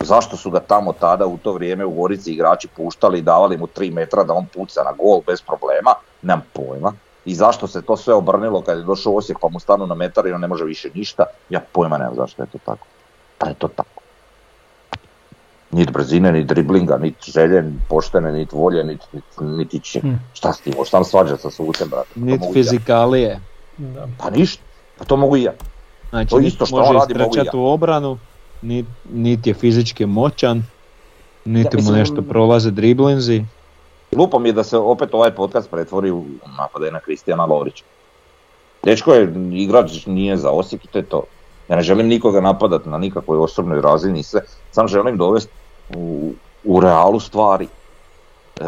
Zašto su ga tamo tada u to vrijeme u Gorici igrači puštali i davali mu 3 metra da on puca na gol bez problema, nemam pojma. I zašto se to sve obrnilo kad je došao Osijek pa mu stanu na metar i on ne može više ništa, ja pojma nemam zašto je to tako. Ali je to tako. Niti brzine, ni driblinga, niti želje, ni poštene, niti volje, niti će. Hm. Šta si ti, možeš tam svađati sa sucem, brate. Ja. fizikalije. Pa ništa, pa to mogu i ja. Znači, To isto što može radi, mogu i istrčati ja. u obranu, niti, niti je fizički moćan, niti Ja, mislim- mu nešto prolaze driblinzi. Glupo mi je da se opet ovaj podcast pretvori u napade na Kristijana Lovrića. Dečko je igrač, nije za Osijek i to je to. Ja ne želim nikoga napadati na nikakvoj osobnoj razini i sve, sam želim dovesti u, u realu stvari. E,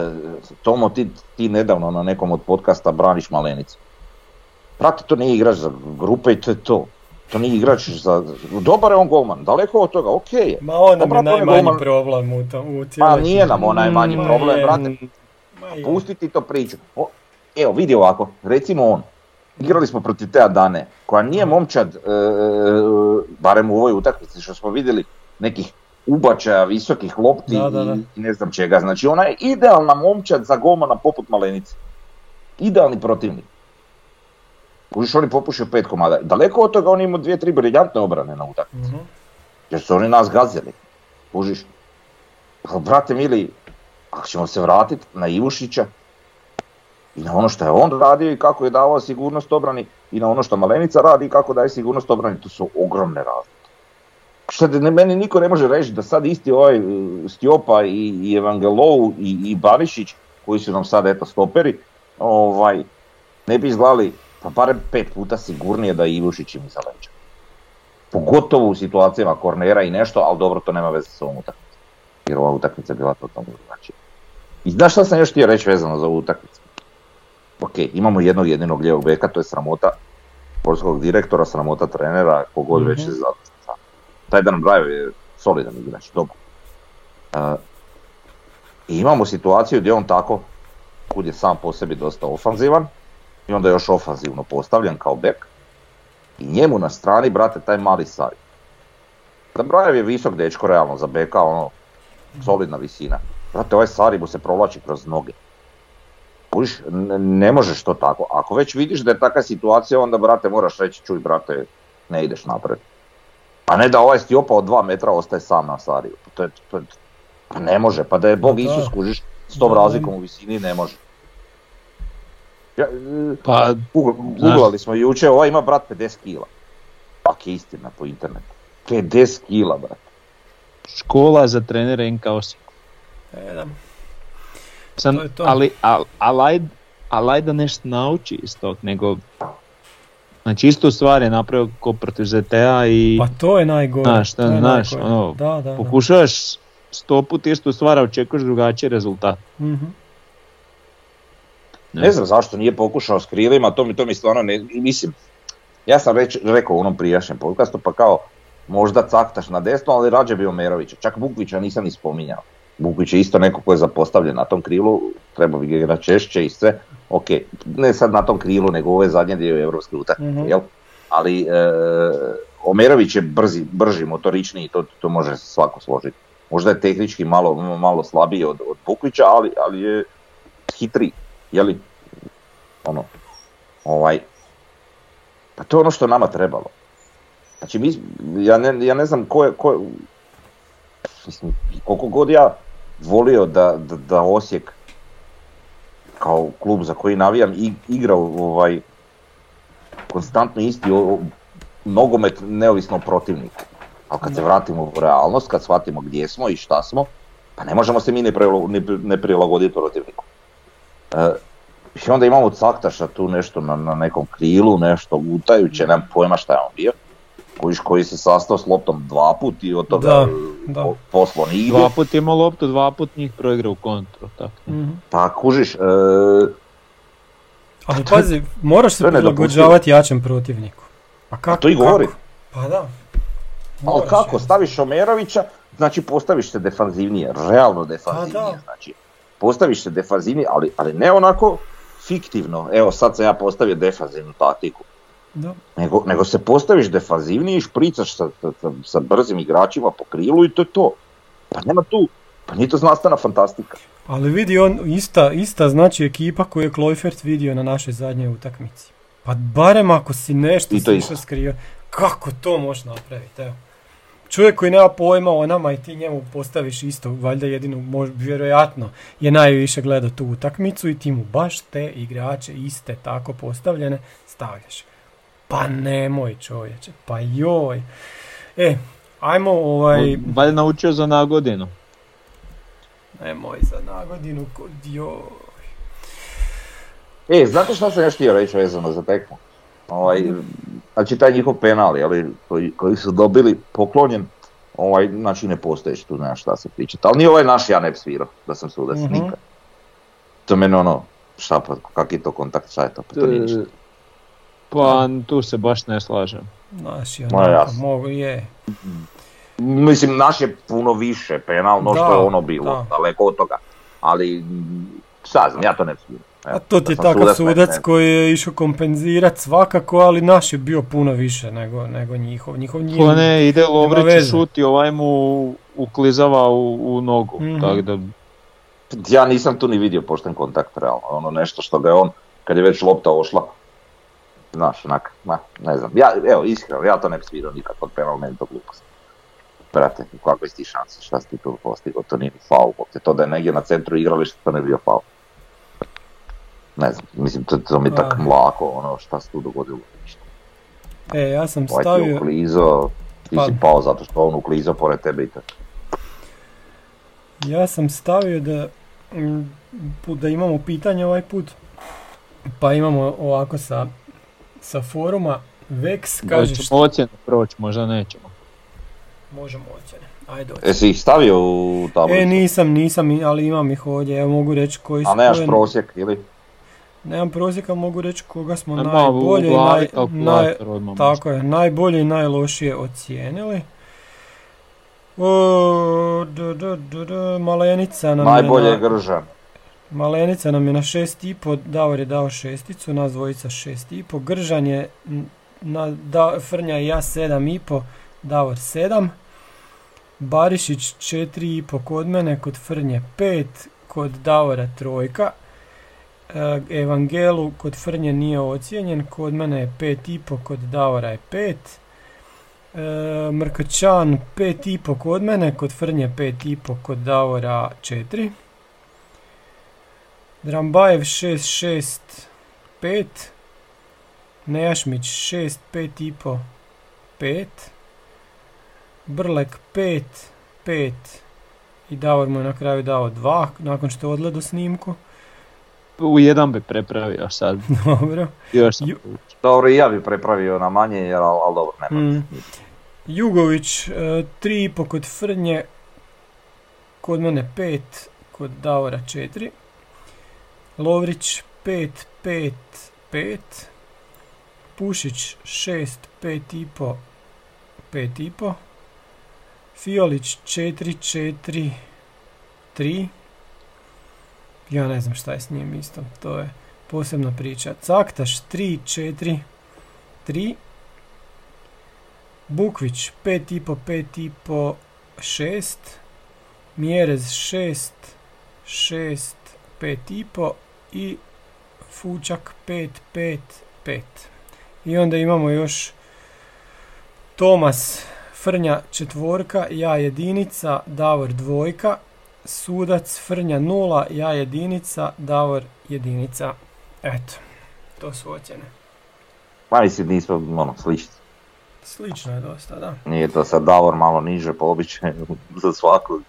Tomo, ti, ti nedavno na nekom od podcasta braniš Malenicu. Prati, to nije igrač za grupe i to je to. To nije igrač za... Dobar je on golman, daleko od toga, ok je. Ma on nam je to najmanji golman. problem u, tom, u Pa cijeloj nije nam onaj manji Ma problem, brate. Ma je. Pusti ti to priču. O, evo, vidi ovako, recimo on. Igrali smo protiv te Adane, koja nije momčad, e, barem u ovoj utakmici što smo vidjeli, nekih ubačaja, visokih lopti Da, da, da. i ne znam čega. Znači ona je idealna momčad za golmana poput Malenice. Idealni protivnik. Kužiš, oni popušio pet komada. Daleko od toga on imao dvije, tri briljantne obrane na utakmici. Mhm. Jer su oni nas gazili. Kužiš. Ali, brate mili, ako ćemo se vratiti na Ivušića i na ono što je on radio i kako je davao sigurnost obrani i na ono što Malenica radi i kako daje sigurnost obrani, to su ogromne razlike. Što ne, meni niko ne može reći da sad isti ovaj uh, Stjopa i, i Evangelou i, i Barišić, koji su nam sad eto stoperi, ovaj, ne bi izgledali pa barem pet puta sigurnije da je Ivušić im iza leđa. Pogotovo u situacijama kornera i nešto, ali dobro, to nema veze s ovom utakmicom. Jer ova utakmica je bila totalno drugačija. I znaš šta sam još htio reći vezano za ovu utakmicu? Ok, imamo jednog jedinog lijevog beka, to je sramota sportskog direktora, sramota trenera, kogod već Mhm. se za Taj Dan Brajev je solidan igrač, dobro. Uh, I imamo situaciju gdje on tako, kud je sam po sebi dosta ofanzivan, i onda još ofanzivno postavljen kao bek, i njemu na strani, brate, taj mali Sari. Brajev je visok dečko, realno, za beka, ono, solidna visina. Brate, ovaj Sari mu se provlači kroz noge. Kužiš, ne, možeš to tako. Ako već vidiš da je takva situacija, onda, brate, moraš reći, čuj, brate, ne ideš napred. A ne da ovaj Stjopa od dva metra ostaje sam na Sariju. To je, to je, pa ne može, pa da je Bog Da. Isus, kužiš, s tom Da. razlikom u visini ne može. Ja, e, Pa, googlali smo jučer, ovaj ima brat 50 kila. Pak je istina po internetu. 50 kila, brat. škola za trenere NK Osijek. E, da. Sam, To je to. ali, al, al, da nešto nauči iz tog, nego... Znači istu stvar je napravio ko protiv ZTA i Pa to je najgore. Znaš, to je znaš, najgore. ono, da, da, da. pokušavaš sto put istu stvar, a očekuješ drugačiji rezultat. Mhm. Ne znam zašto nije pokušao s krilima, to mi, to mi stvarno ne, mislim, ja sam već rekao u onom prijašnjem podcastu, pa kao možda caktaš na desno, ali rađe bi Omerovića, čak Bukvića nisam ni spominjao. Bukvić je isto neko ko je zapostavljen na tom krilu, treba bi ga igrati češće i sve, ok, ne sad na tom krilu, nego ove zadnje dio europske utakmice, Mhm. jel? Ali e, Omerović je brzi, brži, motoričniji, to, to može svako složiti. Možda je tehnički malo, malo slabiji od, od Bukvića, ali, ali je hitriji, jeli? Ono, ovaj, pa to je ono što nama trebalo. Znači, mi, ja, ne, ja ne znam ko je, ko je, mislim, koliko god ja volio da, da, da Osijek kao klub za koji navijam i, igra ovaj, konstantno isti o- nogomet neovisno o protivniku. Ali kad se vratimo u realnost, kad shvatimo gdje smo i šta smo, pa ne možemo se mi ne, prilo- ne- ne prilagoditi protivniku. E, I onda imamo Caktaša tu nešto na, na nekom krilu, nešto lutajuće, nemam pojma šta je on bio. Kojiš koji se sastao s loptom dva put i od toga Da, da. po- poslao nigdje. Dva put ima loptu, dva put njih proigra u kontru. Tako. Mhm. Pa kužiš, e, Ali to pazi, moraš se prilagođavati jačem protivniku. A kako? to i govori. kako? Pa da. Ali kako, je. staviš Omerovića, znači postaviš se defanzivnije, realno defanzivnije, da. znači postaviš se defanzivnije, ali, ali ne onako fiktivno, evo sad sam ja postavio defanzivnu taktiku, Da. nego, nego se postaviš defanzivniji i špricaš sa, sa, sa, brzim igračima po krilu i to je to. Pa nema tu, pa nije to znanstvena fantastika. Ali vidi on, ista, ista znači ekipa koju je Kloifert vidio na našoj zadnjoj utakmici. Pa barem ako si nešto išao skrio, kako to možeš napraviti, evo. Čovjek koji nema pojma o nama i ti njemu postaviš isto, valjda jedinu, mož, vjerojatno je najviše gledao tu utakmicu i ti mu baš te igrače iste tako postavljene stavljaš. Pa nemoj čovječe, pa joj. E, ajmo ovaj, Valjda naučio za nagodinu. nemoj za nagodinu, kod joj. E, znate šta sam još htio reći vezano za tekmu? Ovaj, znači taj njihov penal, ali, koji, koji su dobili poklonjen, ovaj, znači ne postoji tu nema šta se pričati. Ali nije ovaj naš ja ne bi svirao, da sam sudac Mhm. nikad. To mene ono, šta pa, kak je to kontakt, šta je to, pa to nije ništa. Pa tu se baš ne slažem. Naš je onako, mogu je. Mislim, naš je puno više penal no što je ono bilo, da. daleko od toga. Ali, šta znam, ja to ne. Evo, A to ti je takav sudac ne- koji je išao kompenzirat svakako, ali naš je bio puno više nego, nego njihov. Njihov nije... Ko ne, ide Lovrić šuti, ovaj mu uklizava u, u nogu. Mhm. Tako da, Ja nisam tu ni vidio pošten kontakt, realno. Ono nešto što ga je on, kad je već lopta ošla, znaš, onak, ma, ne znam. Ja, evo, iskreno, ja to ne bi svirao nikad od penal, meni to glupost. Brate, kako si ti šanse, šta si ti tu postigao, to nije ni faul, to da je negdje na centru igrališta, to ne bi bio faul. Ne znam, mislim, to, to mi je tak Da. mlako, ono, šta se tu dogodilo, ništa. E, ja sam Ovaj ti stavio... uklizo, ti Pa- si pao zato što on uklizo pored tebe i to. Ja sam stavio da, mm, da imamo pitanje ovaj put. Pa imamo ovako sa, sa foruma. Vex što... ocjene proći, možda nećemo. Možemo ocjene. Ajde ocjene. Jesi ih stavio u tablicu? E, nisam, nisam, ali imam ih ovdje. Evo mogu reći koji su... A nemaš koje- prosjek, ili? Nemam prosjeka, mogu reći koga smo Nema najbolje i naj, tako je, najbolje i najlošije ocijenili. O, d, d, d, d, Malenica nam Najbolje je je na, Gržan. Malenica nam je na 6,5, Davor je dao šesticu, nas dvojica 6,5, Gržan je n- na, da, Frnja i ja 7,5, Davor 7, Barišić 4,5 kod mene, kod Frnje 5, kod Davora trojka, E, Evangelu kod Frnje nije ocijenjen, kod mene je 5,5, kod Davora je 5. E, Mrkačan 5,5 kod mene, kod Frnje 5,5, kod Davora 4. Drambajev 6, 6, 5. Nejašmić 6, 5,5, 5. Brlek 5, 5. I Davor mu je na kraju dao 2, nakon što je odgledao snimku. U jedan bi prepravio sad, Dobro. još sam Ju-. Dobro, i ja bi prepravio na manje, jer, ali, ali dobro, nema. Mm. Jugović, e, 3,5 kod Frnje, kod mene 5, kod Davora 4. Lovrić 5, 5, 5. Pušić 6, 5,5, 5,5. Fiolić 4, 4, 3. Ja ne znam šta je s njim isto, to je posebna priča. Caktaš 3, 4, 3. Bukvić 5,5, 5,5, 6. Mjerez 6, 6, 5,5 i Fučak 5, 5, 5. I onda imamo još Tomas Frnja četvorka, ja jedinica, Davor dvojka, Sudac Frnja nula, ja jedinica, Davor jedinica. Eto, to su ocjene. Pa mislim, nismo, ono, slični. Slično je dosta, da. Nije to sad Davor malo niže po običaju za svakog,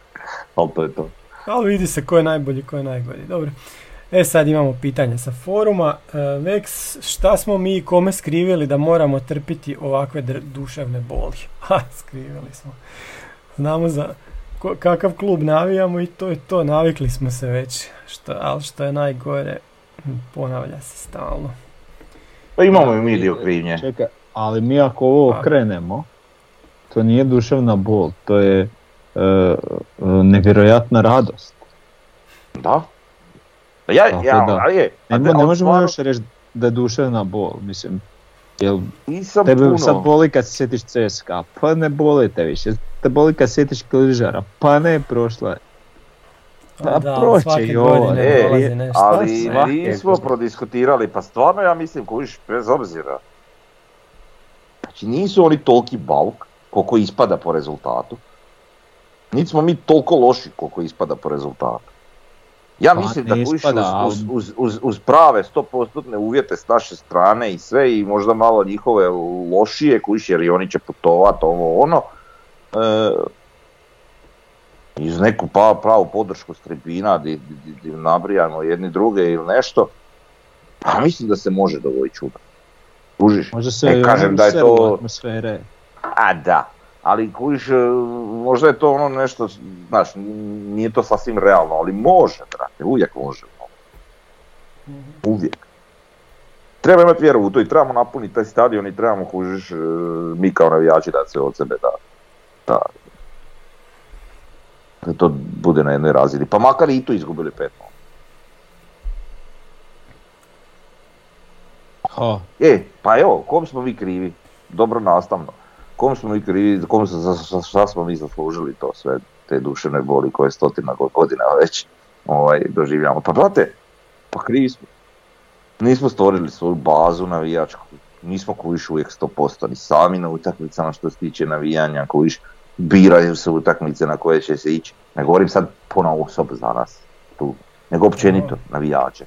ali to je to. Ali vidi se ko je najbolji, ko je najgori. Dobro. E sad imamo pitanje sa foruma. E, Vex, šta smo mi i kome skrivili da moramo trpiti ovakve dr- duševne boli? Ha, skrivili smo. Znamo za ko- kakav klub navijamo i to je to. Navikli smo se već. Što, ali što je najgore, ponavlja se stalno. Pa imamo i mi dio krivnje. Čekaj, ali mi ako ovo Pa. okrenemo, to nije duševna bol, to je e, e, nevjerojatna radost. Da. Ja, Tako ja, da. ali je, Ne, ali ne možemo stvarno još reći da je duševna bol, mislim. Jel Nisam tebe puno. sad boli kad se sjetiš CSKA, pa ne boli te više. Te boli kad se sjetiš Kližara, pa ne prošla je. Pa da, proći svake i ovo, godine E, dolazi nešto. ali svake nismo prodiskutirali, pa stvarno ja mislim kojiš bez obzira. Znači nisu oni toliki bauk koliko ispada po rezultatu. Niti smo mi toliko loši koliko ispada po rezultatu. Ja Pa mislim da ali- uz, uz, uz, uz prave 100% uvjete s naše strane i sve i možda malo njihove lošije kojiš jer i oni će putovat ovo ono. E, iz neku pa, pravu podršku s tribina di, di, di, di nabrijamo jedni druge ili nešto, pa mislim da se može dogoditi čuda. Kužiš? Može se i kažem da je to- atmosfere. A da, ali kužiš, e, možda je to ono nešto, znaš, nije to sasvim realno, ali može, brate, uvijek može. Uvijek. Treba imati vjeru u to i trebamo napuniti taj stadion i trebamo, kužiš, e, mi kao navijači da se od sebe da, da, da to bude na jednoj razini. Pa makar i tu izgubili pet. Ha, E, pa evo, kom smo mi krivi? Dobro nastavno. Kom smo mi krivi, kom za šta smo mi zaslužili to sve, te duševne boli koje stotina go- godina već ovaj, doživljamo. Pa brate, pa krivi smo. Nismo stvorili svoju bazu navijačku, nismo kuviš uvijek 100% ni sami na utakmicama što se tiče navijanja, kuviš biraju se utakmice na koje će se ići. Ne govorim sad pona osoba za nas tu, nego općenito navijače.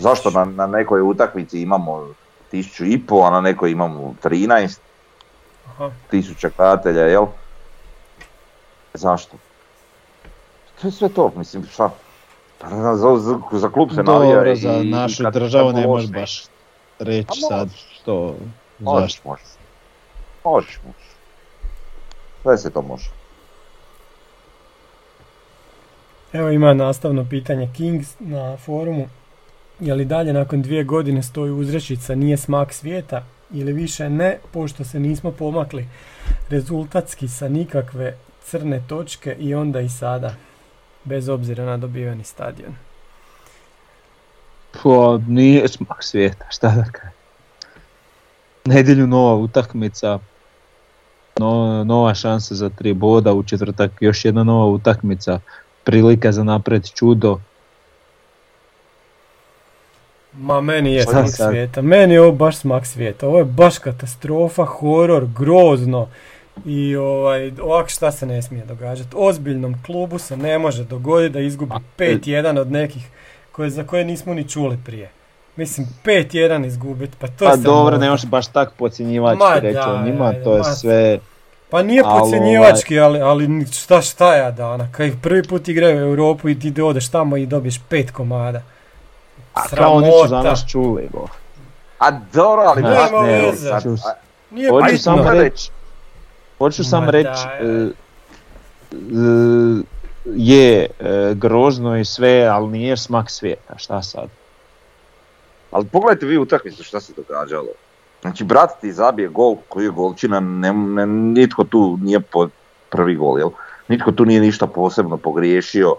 Zašto na, na nekoj utakmici imamo tisuću i pol, a na nekoj imamo 13 Aha. tisuća gledatelja, jel? Zašto? To je sve to, mislim, šta? Pa Za, za, za klub se navija dobro, i, za i našu kad- državu ne možeš baš reći Pa sad što, Možeš, zašto. možeš. Možeš, možeš. Sve se to može. Evo ima nastavno pitanje Kings na forumu. Je li dalje nakon dvije godine stoji uzrečica nije smak svijeta ili više ne, pošto se nismo pomakli rezultatski sa nikakve crne točke i onda i sada, bez obzira na dobiveni stadion. Pa nije smak svijeta, šta da kažem. Nedjelju nova utakmica, no- nova šansa za tri boda, u četvrtak još jedna nova utakmica, prilika za napred čudo. Ma meni je smak svijeta, meni je ovo baš smak svijeta, ovo je baš katastrofa, horor, grozno i ovaj, ovak šta se ne smije događati. Ozbiljnom klubu se ne može dogoditi da izgubi 5-1 od nekih koje, za koje nismo ni čuli prije. Mislim, 5-1 izgubiti, pa to Pa je dobro, sramota. ne možeš baš tak podcjenjivački Ma reći o njima, to je ma- sve... Pa nije Ali podcjenjivački, ali, ali šta, šta ja dana, kad prvi put igraju u Europu i ti odeš tamo i dobiješ pet komada. A kao oni su za nas čuli, bo. A dobro, ali Nema baš ne, veze. sad, Čus. a- Nije Hoću samo reći, hoću samo Ma reći, daj. e, e, je grozno i sve, ali nije smak svijeta, šta sad? Ali pogledajte vi utakmicu šta se događalo. Znači, brat ti zabije gol koji je golčina, ne, ne- nitko tu nije po prvi gol, jel? Nitko tu nije ništa posebno pogriješio,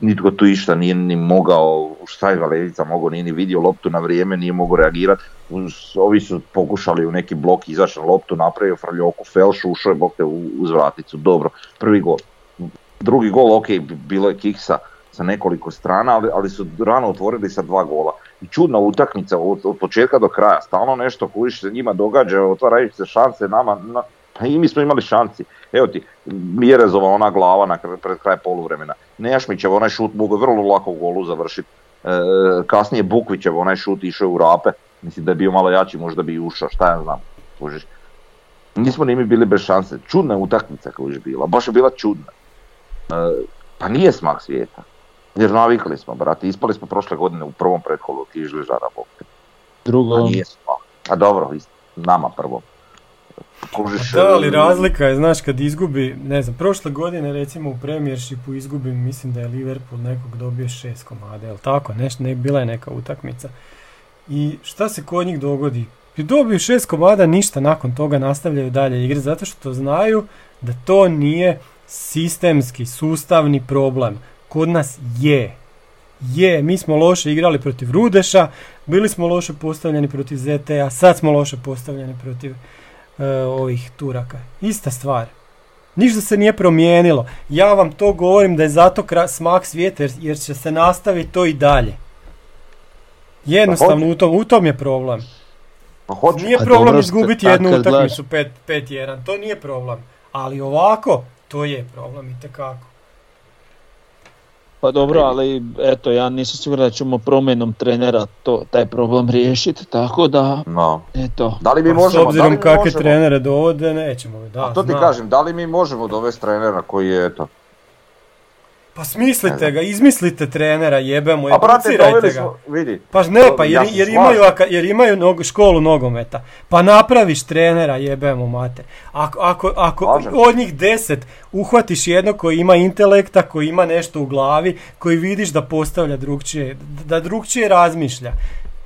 nitko tu išta nije ni mogao, šta je Valerica mogao, nije ni vidio loptu na vrijeme, nije mogao reagirati. Ovi su pokušali u neki blok izaći na loptu, napravio frljoku, felš, ušao je bok te u, uz vraticu, dobro, prvi gol. Drugi gol, ok, bilo je kiksa sa nekoliko strana, ali, ali su rano otvorili sa dva gola. I čudna utakmica od, početka do kraja, stalno nešto koji se njima događa, otvaraju se šanse nama, na, pa i mi smo imali šanci. Evo ti, Mjerezova ona glava na kr- pred kraj poluvremena. Nejašmićev onaj šut mogu vrlo lako u golu završiti. E, kasnije Bukvićev onaj šut išao u rape, mislim da je bio malo jači, možda bi i ušao, šta ja znam. kužiš. Nismo ni mi bili bez šanse. Čudna utakmica koja je bila, baš je bila čudna. E, pa nije smak svijeta. Jer navikli smo, brate, ispali smo prošle godine u prvom pretkolu Kižližara. Drugo, A nije smak. A dobro, nama prvo. Da, ali razlika je, znaš, kad izgubi, ne znam, prošle godine recimo u Premiershipu izgubi, mislim da je Liverpool nekog dobio šest komada, jel tako, Neš, ne, bila je neka utakmica. I šta se kod njih dogodi? I dobiju šest komada, ništa nakon toga nastavljaju dalje igre, zato što znaju da to nije sistemski, sustavni problem. Kod nas je. Je, mi smo loše igrali protiv Rudeša, bili smo loše postavljeni protiv ZTA, sad smo loše postavljeni protiv e, ovih Turaka. Ista stvar. Ništa se nije promijenilo. Ja vam to govorim da je zato kra- smak svijeta jer, jer će se nastaviti to i dalje. Jednostavno u tom, u tom je problem. Pa hoće. Nije problem izgubiti jednu utakmicu 5 5-1, to nije problem. Ali ovako, to je problem i tekako. Pa dobro, ali eto, ja nisam siguran da ćemo promjenom trenera to, taj problem riješiti, tako da, No. eto. Da li mi Pa možemo, s da li obzirom mi kakve možemo? trenere dovode, nećemo. Da, A to ti znam. kažem, da li mi možemo dovesti trenera koji je eto... Pa smislite ga, izmislite trenera, jebemo, educirajte ga. vidi, Pa ne, pa jer, jer imaju, jer imaju nog- školu nogometa. Pa napraviš trenera, jebemo mater. Ako, ako, ako od njih deset uhvatiš jednog koji ima intelekta, koji ima nešto u glavi, koji vidiš da postavlja drugčije, da drugčije razmišlja.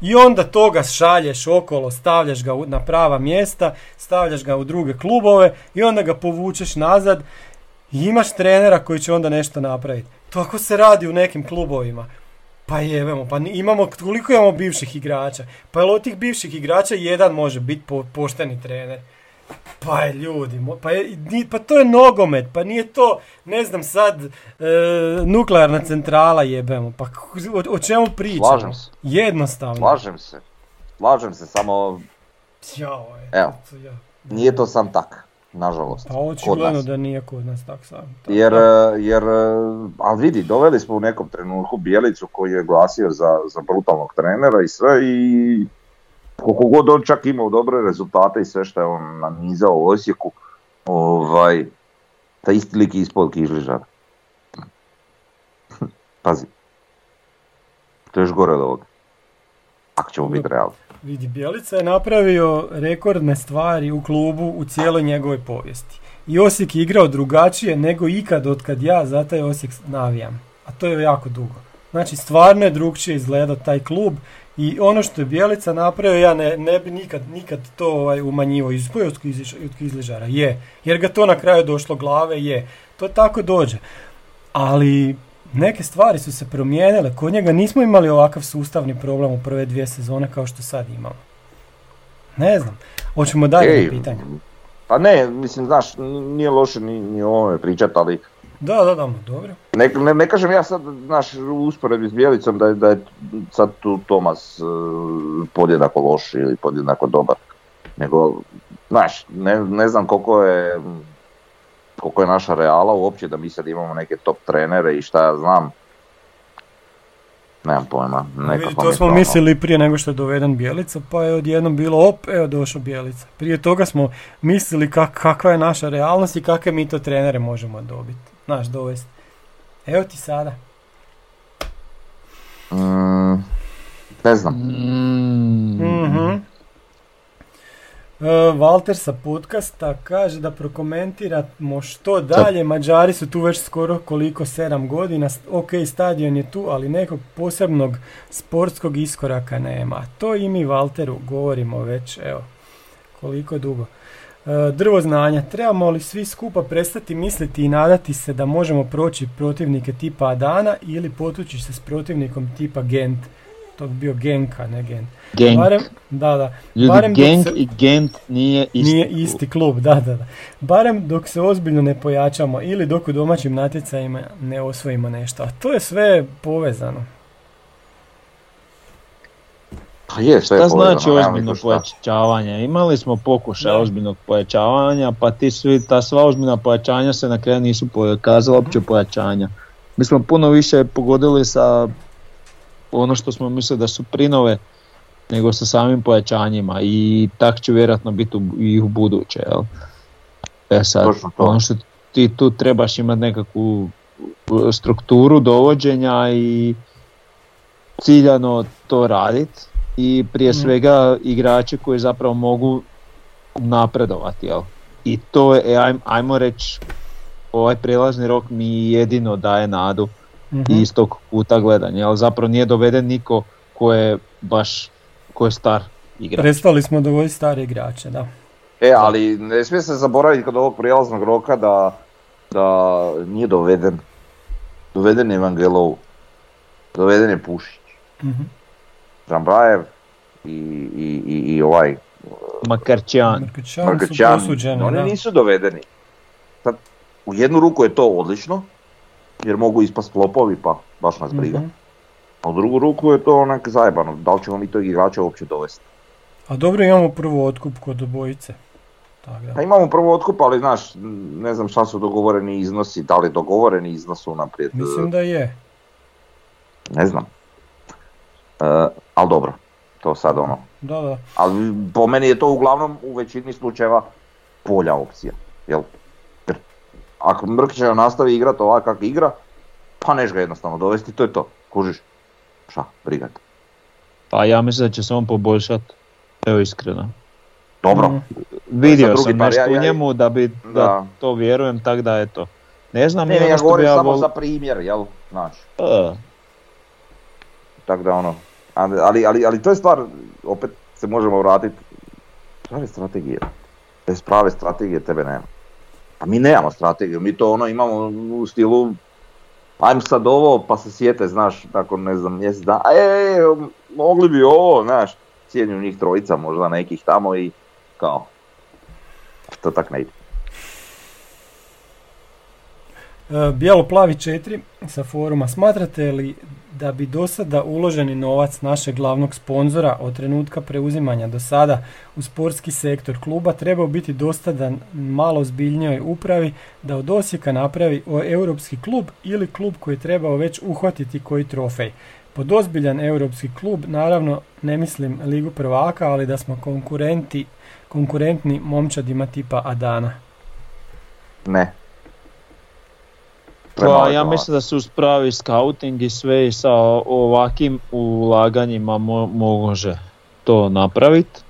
I onda toga šalješ okolo, stavljaš ga na prava mjesta, stavljaš ga u druge klubove i onda ga povučeš nazad i imaš trenera koji će onda nešto napraviti. Tako se radi u nekim klubovima. Pa jebemo, pa imamo, koliko imamo bivših igrača? Pa jel od tih bivših igrača jedan može biti po, pošteni trener? Pa je ljudi, pa, je, pa to je nogomet, pa nije to, ne znam sad, e, nuklearna centrala jebemo, pa o, o čemu pričamo? Slažem se. Jednostavno. slažem se. Slažem se, samo Jao, je, Evo. to ja. nije to sam tak, nažalost. Pa kod očigledno da nije kod nas tak sam. Tak, Jer, e, jer, e, ali vidi, doveli smo u nekom trenutku Bijelicu koji je glasio za, za brutalnog trenera i sve i koliko god on čak imao dobre rezultate i sve što je on nanizao u Osijeku, ovaj, ta isti lik je ispod Kižližara. Pazi. To je još gore od ovoga. Ako ćemo biti realni. Vidi, Bjelica je napravio rekordne stvari u klubu u cijeloj njegovoj povijesti. I Osijek je igrao drugačije nego ikad od kad ja za taj Osijek navijam. A to je jako dugo. Znači, stvarno je drugčije izgledao taj klub i ono što je Bjelica napravio, ja ne, ne bi nikad, nikad to ovaj, umanjivo iz od Kizližara. Je. Jer ga to na kraju došlo glave, je. To tako dođe. Ali neke stvari su se promijenile. Kod njega nismo imali ovakav sustavni problem u prve dvije sezone kao što sad imamo. Ne znam. Hoćemo dalje Ej, na pitanje. Pa ne, mislim, znaš, nije loše ni, ni o ovome pričati, ali Da, da, da, dobro. ne, ne, ne kažem ja sad, znaš, u usporedbi s Bjelicom da je, da je sad tu Tomas e, podjednako loš ili podjednako dobar, nego, znaš, ne, ne znam koliko je, koliko je naša reala uopće da mi sad imamo neke top trenere i šta ja znam. Nemam pojma, Vidi, nekako to smo mislili prije nego što je doveden Bjelica, pa je odjednom bilo op, evo došao Bjelica. Prije toga smo mislili kak, kakva je naša realnost i kakve mi to trenere možemo dobiti. Znaš, dovesti. Evo ti sada. Mm, ne znam. Mm, Mhm. E, Walter sa podcasta kaže da prokomentiramo što dalje, Mađari su tu već skoro koliko, 7 godina, ok, stadion je tu, ali nekog posebnog sportskog iskoraka nema. To i mi Walteru govorimo već, evo, koliko dugo. E, drvo znanja, trebamo li svi skupa prestati misliti i nadati se da možemo proći protivnike tipa Adana ili potući se s protivnikom tipa Gent, to bi bio Genka, ne Gent. Genk. Barem, da, da. Ljudi, barem Genk se- i Gent nije isti. Nije isti klub, da, da, da. Barem dok se ozbiljno ne pojačamo ili dok u domaćim natjecajima ne osvojimo nešto. A to je sve povezano. Pa je, sve Šta povezano, znači ozbiljno pojačavanje? Imali smo pokušaj ozbiljnog pojačavanja, pa ti svi, ta sva ozbiljna pojačanja se na kraju nisu pokazala uopće pojačanja. Mi smo puno više pogodili sa ono što smo mislili da su prinove, nego sa samim pojačanjima i tak će vjerojatno biti u, i u buduće. Jel? E sad, Točno to. ono što ti tu trebaš imati nekakvu strukturu dovođenja i ciljano to raditi i prije Mhm. svega igrači koji zapravo mogu napredovati, jel? I to je, e, ajmo, ajmo reći, ovaj prelazni rok mi jedino daje nadu Mhm. i iz tog kuta gledanja, jel? Zapravo nije doveden niko ko je baš, ko je star igrač. Prestali smo dovoditi stare igrače, da. E, ali ne smije se zaboraviti kod ovog prijelaznog roka da, da nije doveden. Doveden je Evangelov, doveden je Pušić, Mhm. Žambrajev i, i, i, i ovaj Makarčan. Mrkačan su posuđeni, Oni da. nisu dovedeni. Sad, u jednu ruku je to odlično, jer mogu ispast flopovi pa baš nas briga. Mhm. A u drugu ruku je to onak zajebano, da li ćemo mi tog igrača uopće dovesti. A dobro imamo prvo otkup kod obojice. Tako da. Pa imamo prvo otkup, ali znaš, ne znam šta su dogovoreni iznosi, da li dogovoreni iznos unaprijed, Mislim da je. ne znam. E, ali dobro, to sad ono. Da, da. Ali po meni je to uglavnom u većini slučajeva bolja opcija. Jel? Jer ako Mrkića nastavi igrati ovako kako igra, pa neš ga jednostavno dovesti, to je to. Kužiš? Šta, briga. Pa ja mislim da će se on poboljšat. Evo iskreno. Dobro, Mhm. Vidio sam par, nešto ja- ja- u njemu da bi da, Da. to vjerujem, tak da eto. Ne znam, ne, ne, ono ja bi govorim ja samo vol- za primjer, jel? Znaš, tako da ono, ali, ali, ali, ali to je stvar, opet se možemo vratiti, prave strategije. Bez prave strategije tebe nema. A mi nemamo strategiju, mi to ono imamo u stilu, ajmo sad ovo, pa se sjete, znaš, nakon ne znam mjesec dana, e, e, e, mogli bi ovo, znaš, cijenju njih trojica, možda nekih tamo i kao, to tak ne ide. E, Bijelo-plavi 4 sa foruma. Smatrate li da bi do sada uloženi novac našeg glavnog sponzora od trenutka preuzimanja do sada u sportski sektor kluba trebao biti dostadan malo zbiljnijoj upravi da od Osijeka napravi europski klub ili klub koji je trebao već uhvatiti koji trofej? Pod ozbiljan europski klub, naravno ne mislim ligu prvaka, ali da smo konkurenti, konkurentni momčadima tipa Adana. Ne. Pa ja mislim da su spravi scouting i sve i sa ovakvim ulaganjima mo- može to napraviti.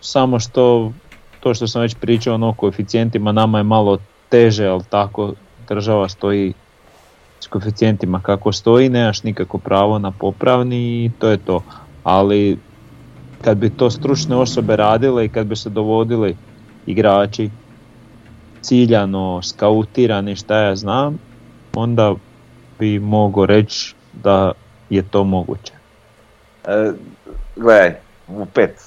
samo što, to što sam već pričao ono, o koeficijentima, nama je malo teže, ali tako država stoji s koeficijentima kako stoji, nemaš nikako pravo na popravni i to je to. Ali kad bi to stručne osobe radile i kad bi se dovodili igrači ciljano skautirani šta ja znam, onda bi mogao reći da je to moguće. E, gledaj, u pet.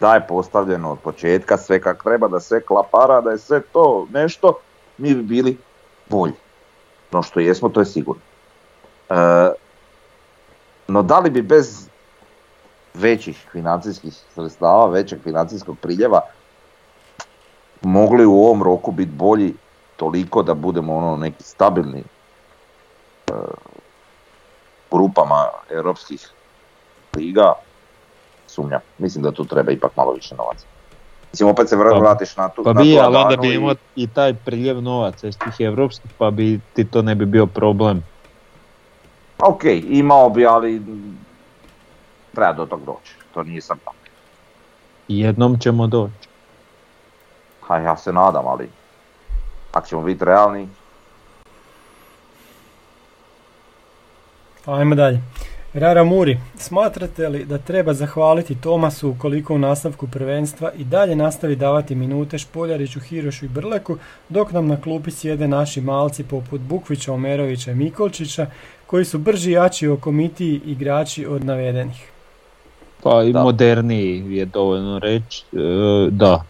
Da je postavljeno od početka sve kak treba, da sve klapara, da je sve to nešto, mi bi bili bolji. No što jesmo, to je sigurno. E, no da li bi bez većih financijskih sredstava, većeg financijskog priljeva mogli u ovom roku biti bolji toliko da budemo ono neki stabilni e, grupama europskih liga, sumnjam. Mislim da tu treba ipak malo više novaca. Mislim, opet se Pa- vratiš na tu, Pa na bi, ali onda bi i- imao i taj priljev novaca iz tih evropskih, pa bi ti to ne bi bio problem. Ok, imao bi, ali treba do tog doći. To nije sad tako. I jednom ćemo doći. Ha, ja se nadam, ali ako ćemo biti realni, Ajmo dalje. Rara Muri, smatrate li da treba zahvaliti Tomasu ukoliko u nastavku prvenstva i dalje nastavi davati minute Špoljariću, Hirošu i Brleku, dok nam na klupi sjede naši malci poput Bukvića, Omerovića i Mikolčića, koji su brži i jači o komitiji igrači od navedenih? Pa i Da. moderniji je dovoljno reći, e. Da.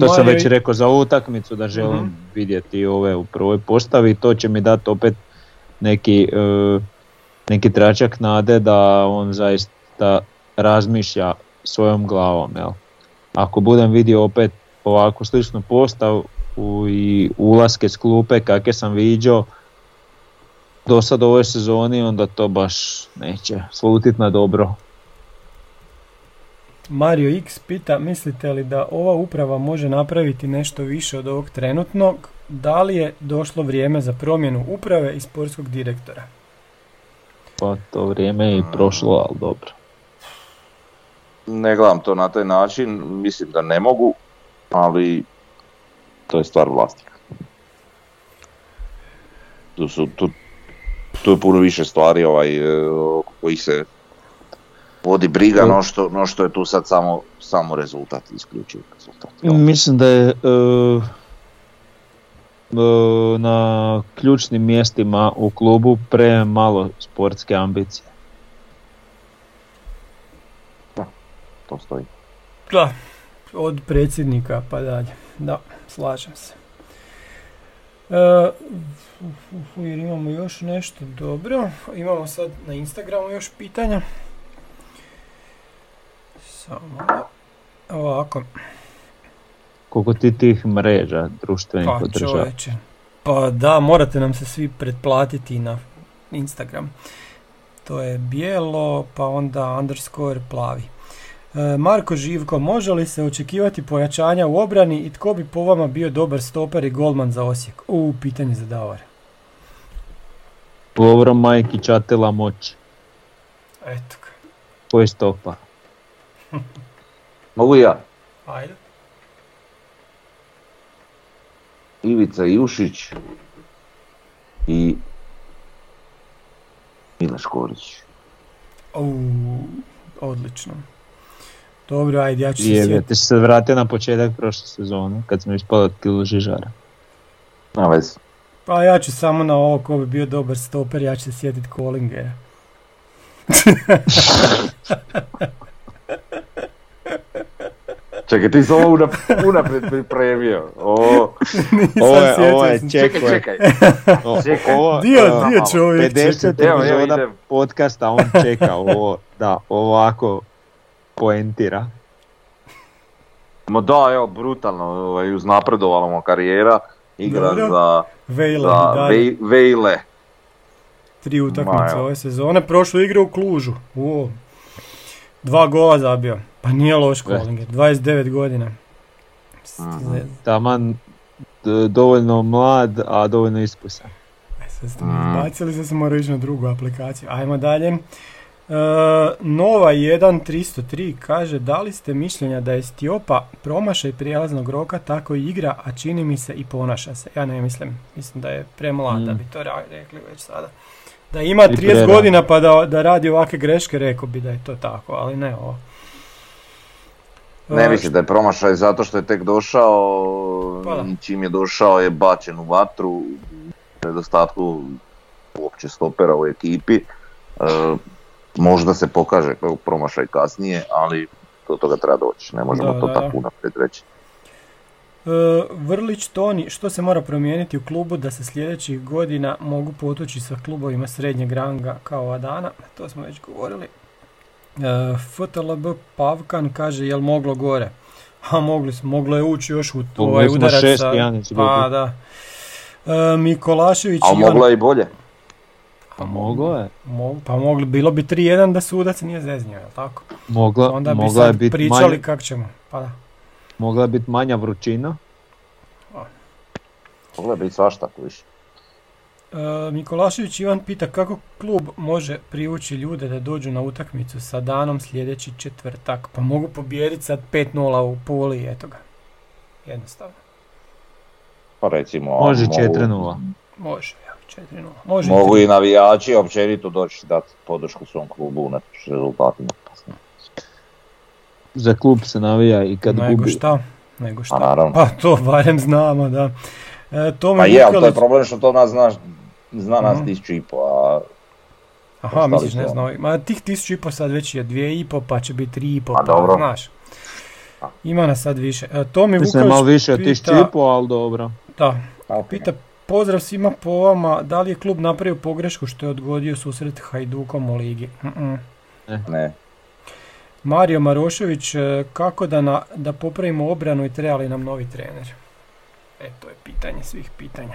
To sam već rekao za ovu utakmicu da želim Mhm. vidjeti ove u prvoj postavi. To će mi dati opet neki, e, neki tračak nade da on zaista razmišlja svojom glavom. Jel? Ako budem vidio opet ovako sličnu postavu i ulaske s klupe kakve sam viđao do sad u ovoj sezoni, onda to baš neće slutit na dobro. Mario X pita, mislite li da ova uprava može napraviti nešto više od ovog trenutnog? Da li je došlo vrijeme za promjenu uprave i sportskog direktora? Pa to vrijeme je i prošlo, ali dobro. ne gledam to na taj način, mislim da ne mogu, ali to je stvar vlasnika. Tu, su, tu, tu je puno više stvari ovaj, e, oko koji se vodi briga, no što, no što je tu sad samo, samo rezultat, isključiv rezultat. jel? Mislim da je e, e, na ključnim mjestima u klubu premalo sportske ambicije. To stoji. Da, od predsjednika pa dalje. Da, slažem se. E, jer imamo još nešto dobro. Imamo sad na Instagramu još pitanja. Samo. Ovako. Koliko ti tih mreža društvenih Pa održava? Pa da, morate nam se svi pretplatiti na Instagram. To je bijelo, pa onda underscore plavi. E, Marko Živko, može li se očekivati pojačanja u obrani i tko bi po vama bio dobar stoper i golman za Osijek? U, pitanje za Davora. Lovro Majki Čatila Moć. Eto ga. Koji stopa? Mogu i ja. Ajde. Ivica Jušić i Milaš Korić. U, odlično. Dobro, ajde, ja ću se Jebe, sjetiti. ti se vratio na početak prošle sezone, kad smo ispali od kilu Žižara. Na vezi. Pa ja ću samo na ovo ko bi bio dobar stoper, ja ću se sjetiti Kolingera. Čekaj, ti si ovo unap- unaprijed pripremio. O, Nisam Ovo je, ovo je, čekaj, čekaj, čekaj. o- Čekaj. ovo, Dio, uh, dio čovjek, 50 čekaj. Epizoda idem. podcasta, on čeka ovo, da, ovako poentira. Ma da, evo, brutalno, ovaj, uznapredovala mu karijera, igra Dobro. za, Vejle, za. Vej- Vejle. Tri utakmice ove sezone. Prošlu igru u Klužu. Uo. Dva gola zabio. Pa nije loš Kolinger. 29 godina. Taman dovoljno mlad, a dovoljno iskusan. E, sad ste Mm. izbacili, sad sam morao ići na drugu aplikaciju. Ajmo dalje. E, Nova 1303 kaže da li ste mišljenja da je Stiopa promašaj prijelaznog roka tako i igra, a čini mi se i ponaša se. Ja ne mislim. Mislim da je premlad da Mm. bi to rekli već sada. Da ima I 30 prerano. godina pa da, da radi ovakve greške, rekao bi da je to tako, ali ne ovo. Ne mislim da je promašaj zato što je tek došao, Pa čim je došao je bačen u vatru, u nedostatku uopće stopera u ekipi. E, možda se pokaže kao promašaj kasnije, ali do toga treba doći, ne možemo Da, to da, da. tako unaprijed reći. E, Vrlić Toni, što se mora promijeniti u klubu da se sljedećih godina mogu potući sa klubovima srednjeg ranga kao Adana? To smo već govorili. E, FTLB Pavkan kaže jel moglo gore? A mogli smo, moglo je ući još u ovaj udarac šest sa-. Pa da. E, Mikolašević Ivan- moglo je i bolje. Pa moglo je. Mo- pa mogli, bilo bi 3-1 da sudac nije zeznio, jel tako? Mogla, Onda bi mogla je sad biti pričali manja, kako ćemo. Pa da. Mogla je biti manja vrućina. Moglo je biti svašta više. E, Mikolašević Ivan pita kako klub može privući ljude da dođu na utakmicu sa danom sljedeći četvrtak. Pa mogu pobijediti sad 5-0 u Puli, eto ga. Jednostavno. Pa recimo, Može mogu- 4-0. Može, evo, 4-0. Može Mogu tri. i navijači općenito doći dati podršku svom klubu unatoč rezultatima. Za klub se navija i kad Nego gubi. šta? Nego šta? Pa naravno. Pa to barem znamo, da. E, Tome Pa je, ali to je problem što to nas zna, zna nas Mhm. tisuću i po, a Aha, misliš ne ono. znam, ma tih tisuću i po sad već je dvije i po, pa će biti tri i po, Pa pa dobro. znaš. A. Ima nas sad više. E, Tomi Mislim Vukelić malo više od pita- 1500, ali dobro. Da, ok. Pita pozdrav svima po vama, da li je klub napravio pogrešku što je odgodio susret Hajdukom u ligi? Mm-mm. ne. Mario Marošević, e, kako da, na, da popravimo obranu i treba li nam novi trener? E, to je pitanje svih pitanja.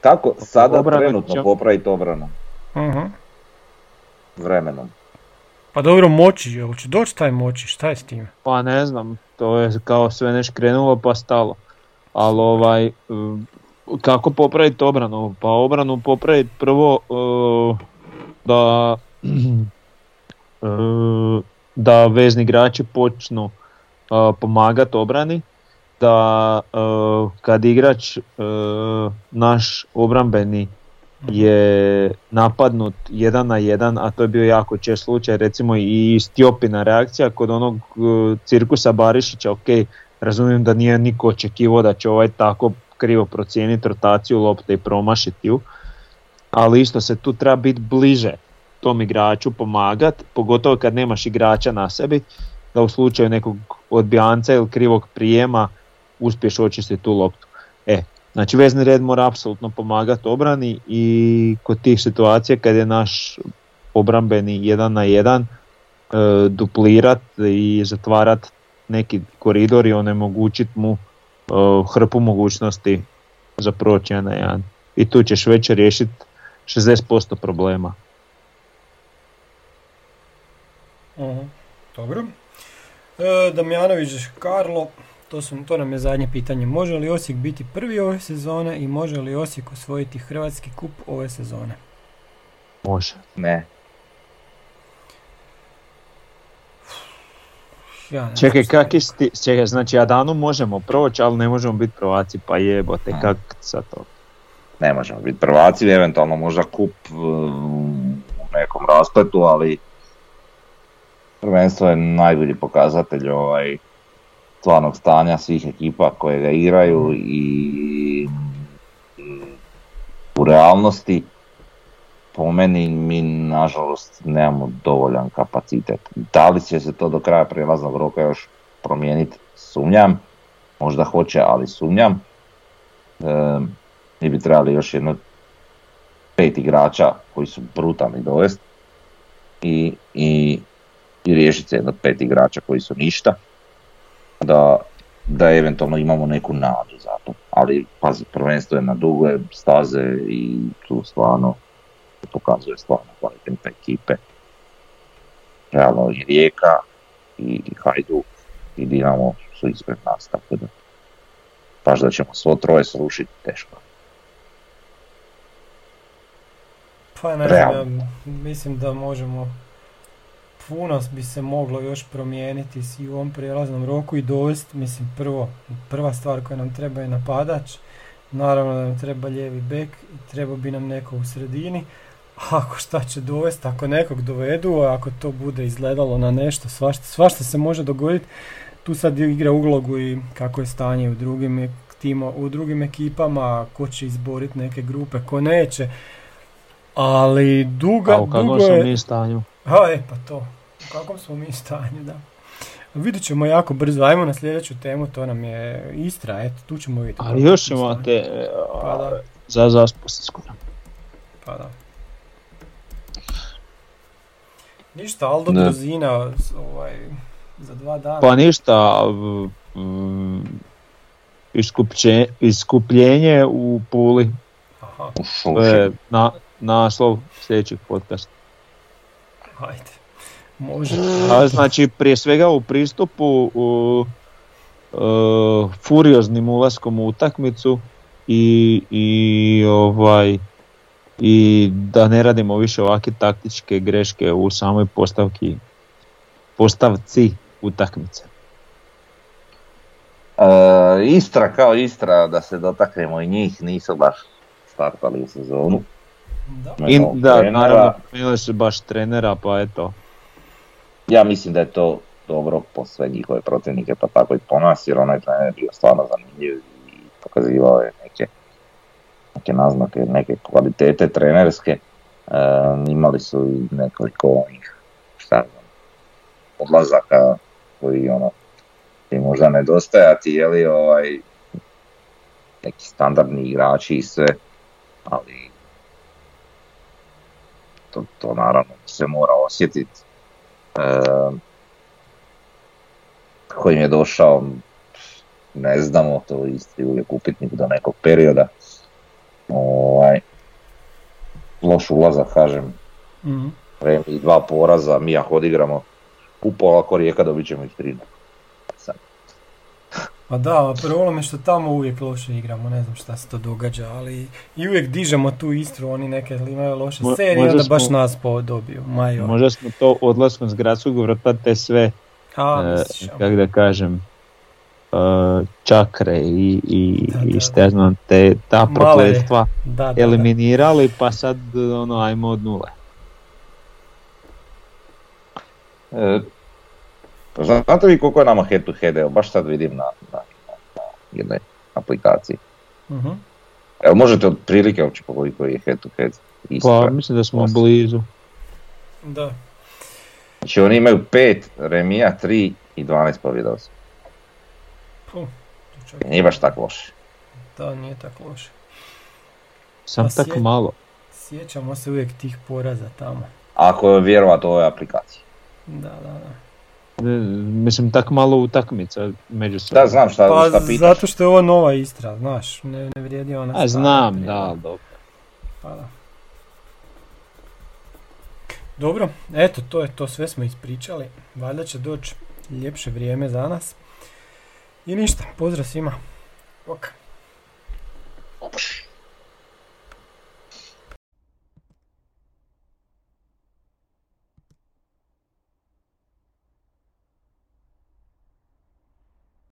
Kako sada Obrana trenutno će- popraviti obranu Mhm. vremenom? Pa dobro, moći, jel će doći taj moći, šta je s tim? Pa ne znam, to je kao sve neš krenulo pa stalo. Ali ovaj, kako popraviti obranu? Pa obranu popraviti prvo uh, da, uh, da vezni igrači počnu uh, pomagati obrani, da uh, kad igrač uh, naš obrambeni je napadnut jedan na jedan, a to je bio jako čest slučaj, recimo i Stjopina reakcija kod onog cirkusa Barišića, ok, razumijem da nije niko očekivao da će ovaj tako krivo procijeniti rotaciju lopte i promašiti ju, ali isto se tu treba biti bliže tom igraču pomagati, pogotovo kad nemaš igrača na sebi, da u slučaju nekog odbijanca ili krivog prijema uspješ očistiti tu loptu. E, znači vezni red mora apsolutno pomagati obrani i kod tih situacija kad je naš obrambeni jedan na jedan e, duplirat i zatvarat neki koridor i onemogućit mu e, hrpu mogućnosti za proći na jedan. I tu ćeš već riješiti 60% problema. Uh Dobro. E, Damjanović Karlo, to, su, to nam je zadnje pitanje. Može li Osijek biti prvi ove sezone i može li Osijek osvojiti Hrvatski kup ove sezone? Može. Ne. Ja ne Čekaj, kak isti, čekaj, znači Adanu možemo proći, ali ne možemo biti prvaci, pa jebote, Mm. kak sa to? ne možemo biti prvaci, eventualno možda kup uh, u nekom raspletu, ali prvenstvo je najbolji pokazatelj ovaj stvarnog stanja svih ekipa koje ga igraju i u realnosti po meni mi nažalost nemamo dovoljan kapacitet. Da li će se to do kraja prijelaznog roka još promijeniti? Sumnjam. Možda hoće, ali sumnjam. E, mi bi trebali još jedno pet igrača koji su brutalni dovest i, i, i riješiti se jedno pet igrača koji su ništa da, da eventualno imamo neku nadu za to. Ali pazi, prvenstvo je na duge staze i tu stvarno pokazuje stvarno kvalitetne ekipe. Realno i Rijeka i, i Hajduk i Dinamo su ispred nas, tako da baš da ćemo svo troje srušiti teško. Pa ne ja mislim da možemo puno bi se moglo još promijeniti i u ovom prijelaznom roku i dovesti, mislim prvo, prva stvar koja nam treba je napadač, naravno da nam treba lijevi bek treba bi nam neko u sredini, ako šta će dovesti, ako nekog dovedu, a ako to bude izgledalo na nešto, svašta, svašta se može dogoditi, tu sad igra ulogu i kako je stanje u drugim timo, u drugim ekipama, ko će izboriti neke grupe, ko neće, ali duga, A u dugo je... mi stanju? Ha, e, pa to. U kakvom smo mi stanju, da. Vidjet ćemo jako brzo, ajmo na sljedeću temu, to nam je Istra, eto, tu ćemo vidjeti. Ali još imate Pa da, za skoro. pa da. Ništa, Aldo s- ovaj, za dva dana. Pa ništa, mm, iskupće- iskupljenje u Puli, Aha, na, naslov sljedećeg podcasta. Ajde. Može. A, znači prije svega u pristupu u, e, furioznim ulaskom u utakmicu i, i ovaj i da ne radimo više ovakve taktičke greške u samoj postavki postavci utakmice. E, Istra kao Istra, da se dotaknemo i njih, nisu baš startali u sezonu. Da. Da, trenera. naravno, spomenuli su baš trenera, pa eto. Ja mislim da je to dobro po sve njihove protivnike, pa tako i po nas, jer onaj trener je bio stvarno zanimljiv i pokazivao je neke, neke naznake, neke kvalitete trenerske. E, imali su i nekoliko onih, šta znam, odlazaka koji ono, ti možda nedostajati, je li ovaj, neki standardni igrači i sve, ali to, to naravno se mora osjetiti. E, kojim je došao, ne znamo, to isti uvijek upitnik do nekog perioda. Ovaj, loš ulazak, kažem, Mhm. Remi i dva poraza, mi ako odigramo u ako Rijeka dobit ćemo ih 3 Sad, Pa da, problem je što tamo uvijek loše igramo, ne znam šta se to događa, ali i uvijek dižemo tu Istru, oni neke imaju loše Mo- serije, možda onda baš smo- nas dobiju, majo. Možda smo to odlaskom s gradskog vrta te sve, A, e, kako da kažem, čakre i, i, Da, i da, šta ja znam, te, ta prokletstva Da, da, da. eliminirali pa sad ono ajmo od nule. E, znate vi koliko je nama head to head, evo baš sad vidim na, na, na jednoj aplikaciji. Mhm. Evo možete otprilike uopće pogoditi koji je head to head. Pa mislim da smo Osam. blizu. Da. Znači oni imaju 5 remija, 3 i 12 pobjeda. to čak- Nije baš tako loše. Da, nije tako loše. Sam Pa tak sje- malo. Sjećamo se uvijek tih poraza tamo. Ako je vjerovat ovoj aplikaciji. Da, da, da. E, Mislim tak malo utakmica među. Da, znam šta, Pa šta pitaš. zato što je ovo nova Istra, znaš, ne, ne vrijedi ona A znam, prije. da, ali dobro. Pa da. Dobro, eto to je to, sve smo ispričali. Valjda će doći ljepše vrijeme za nas. I ništa, pozdrav svima. Ok.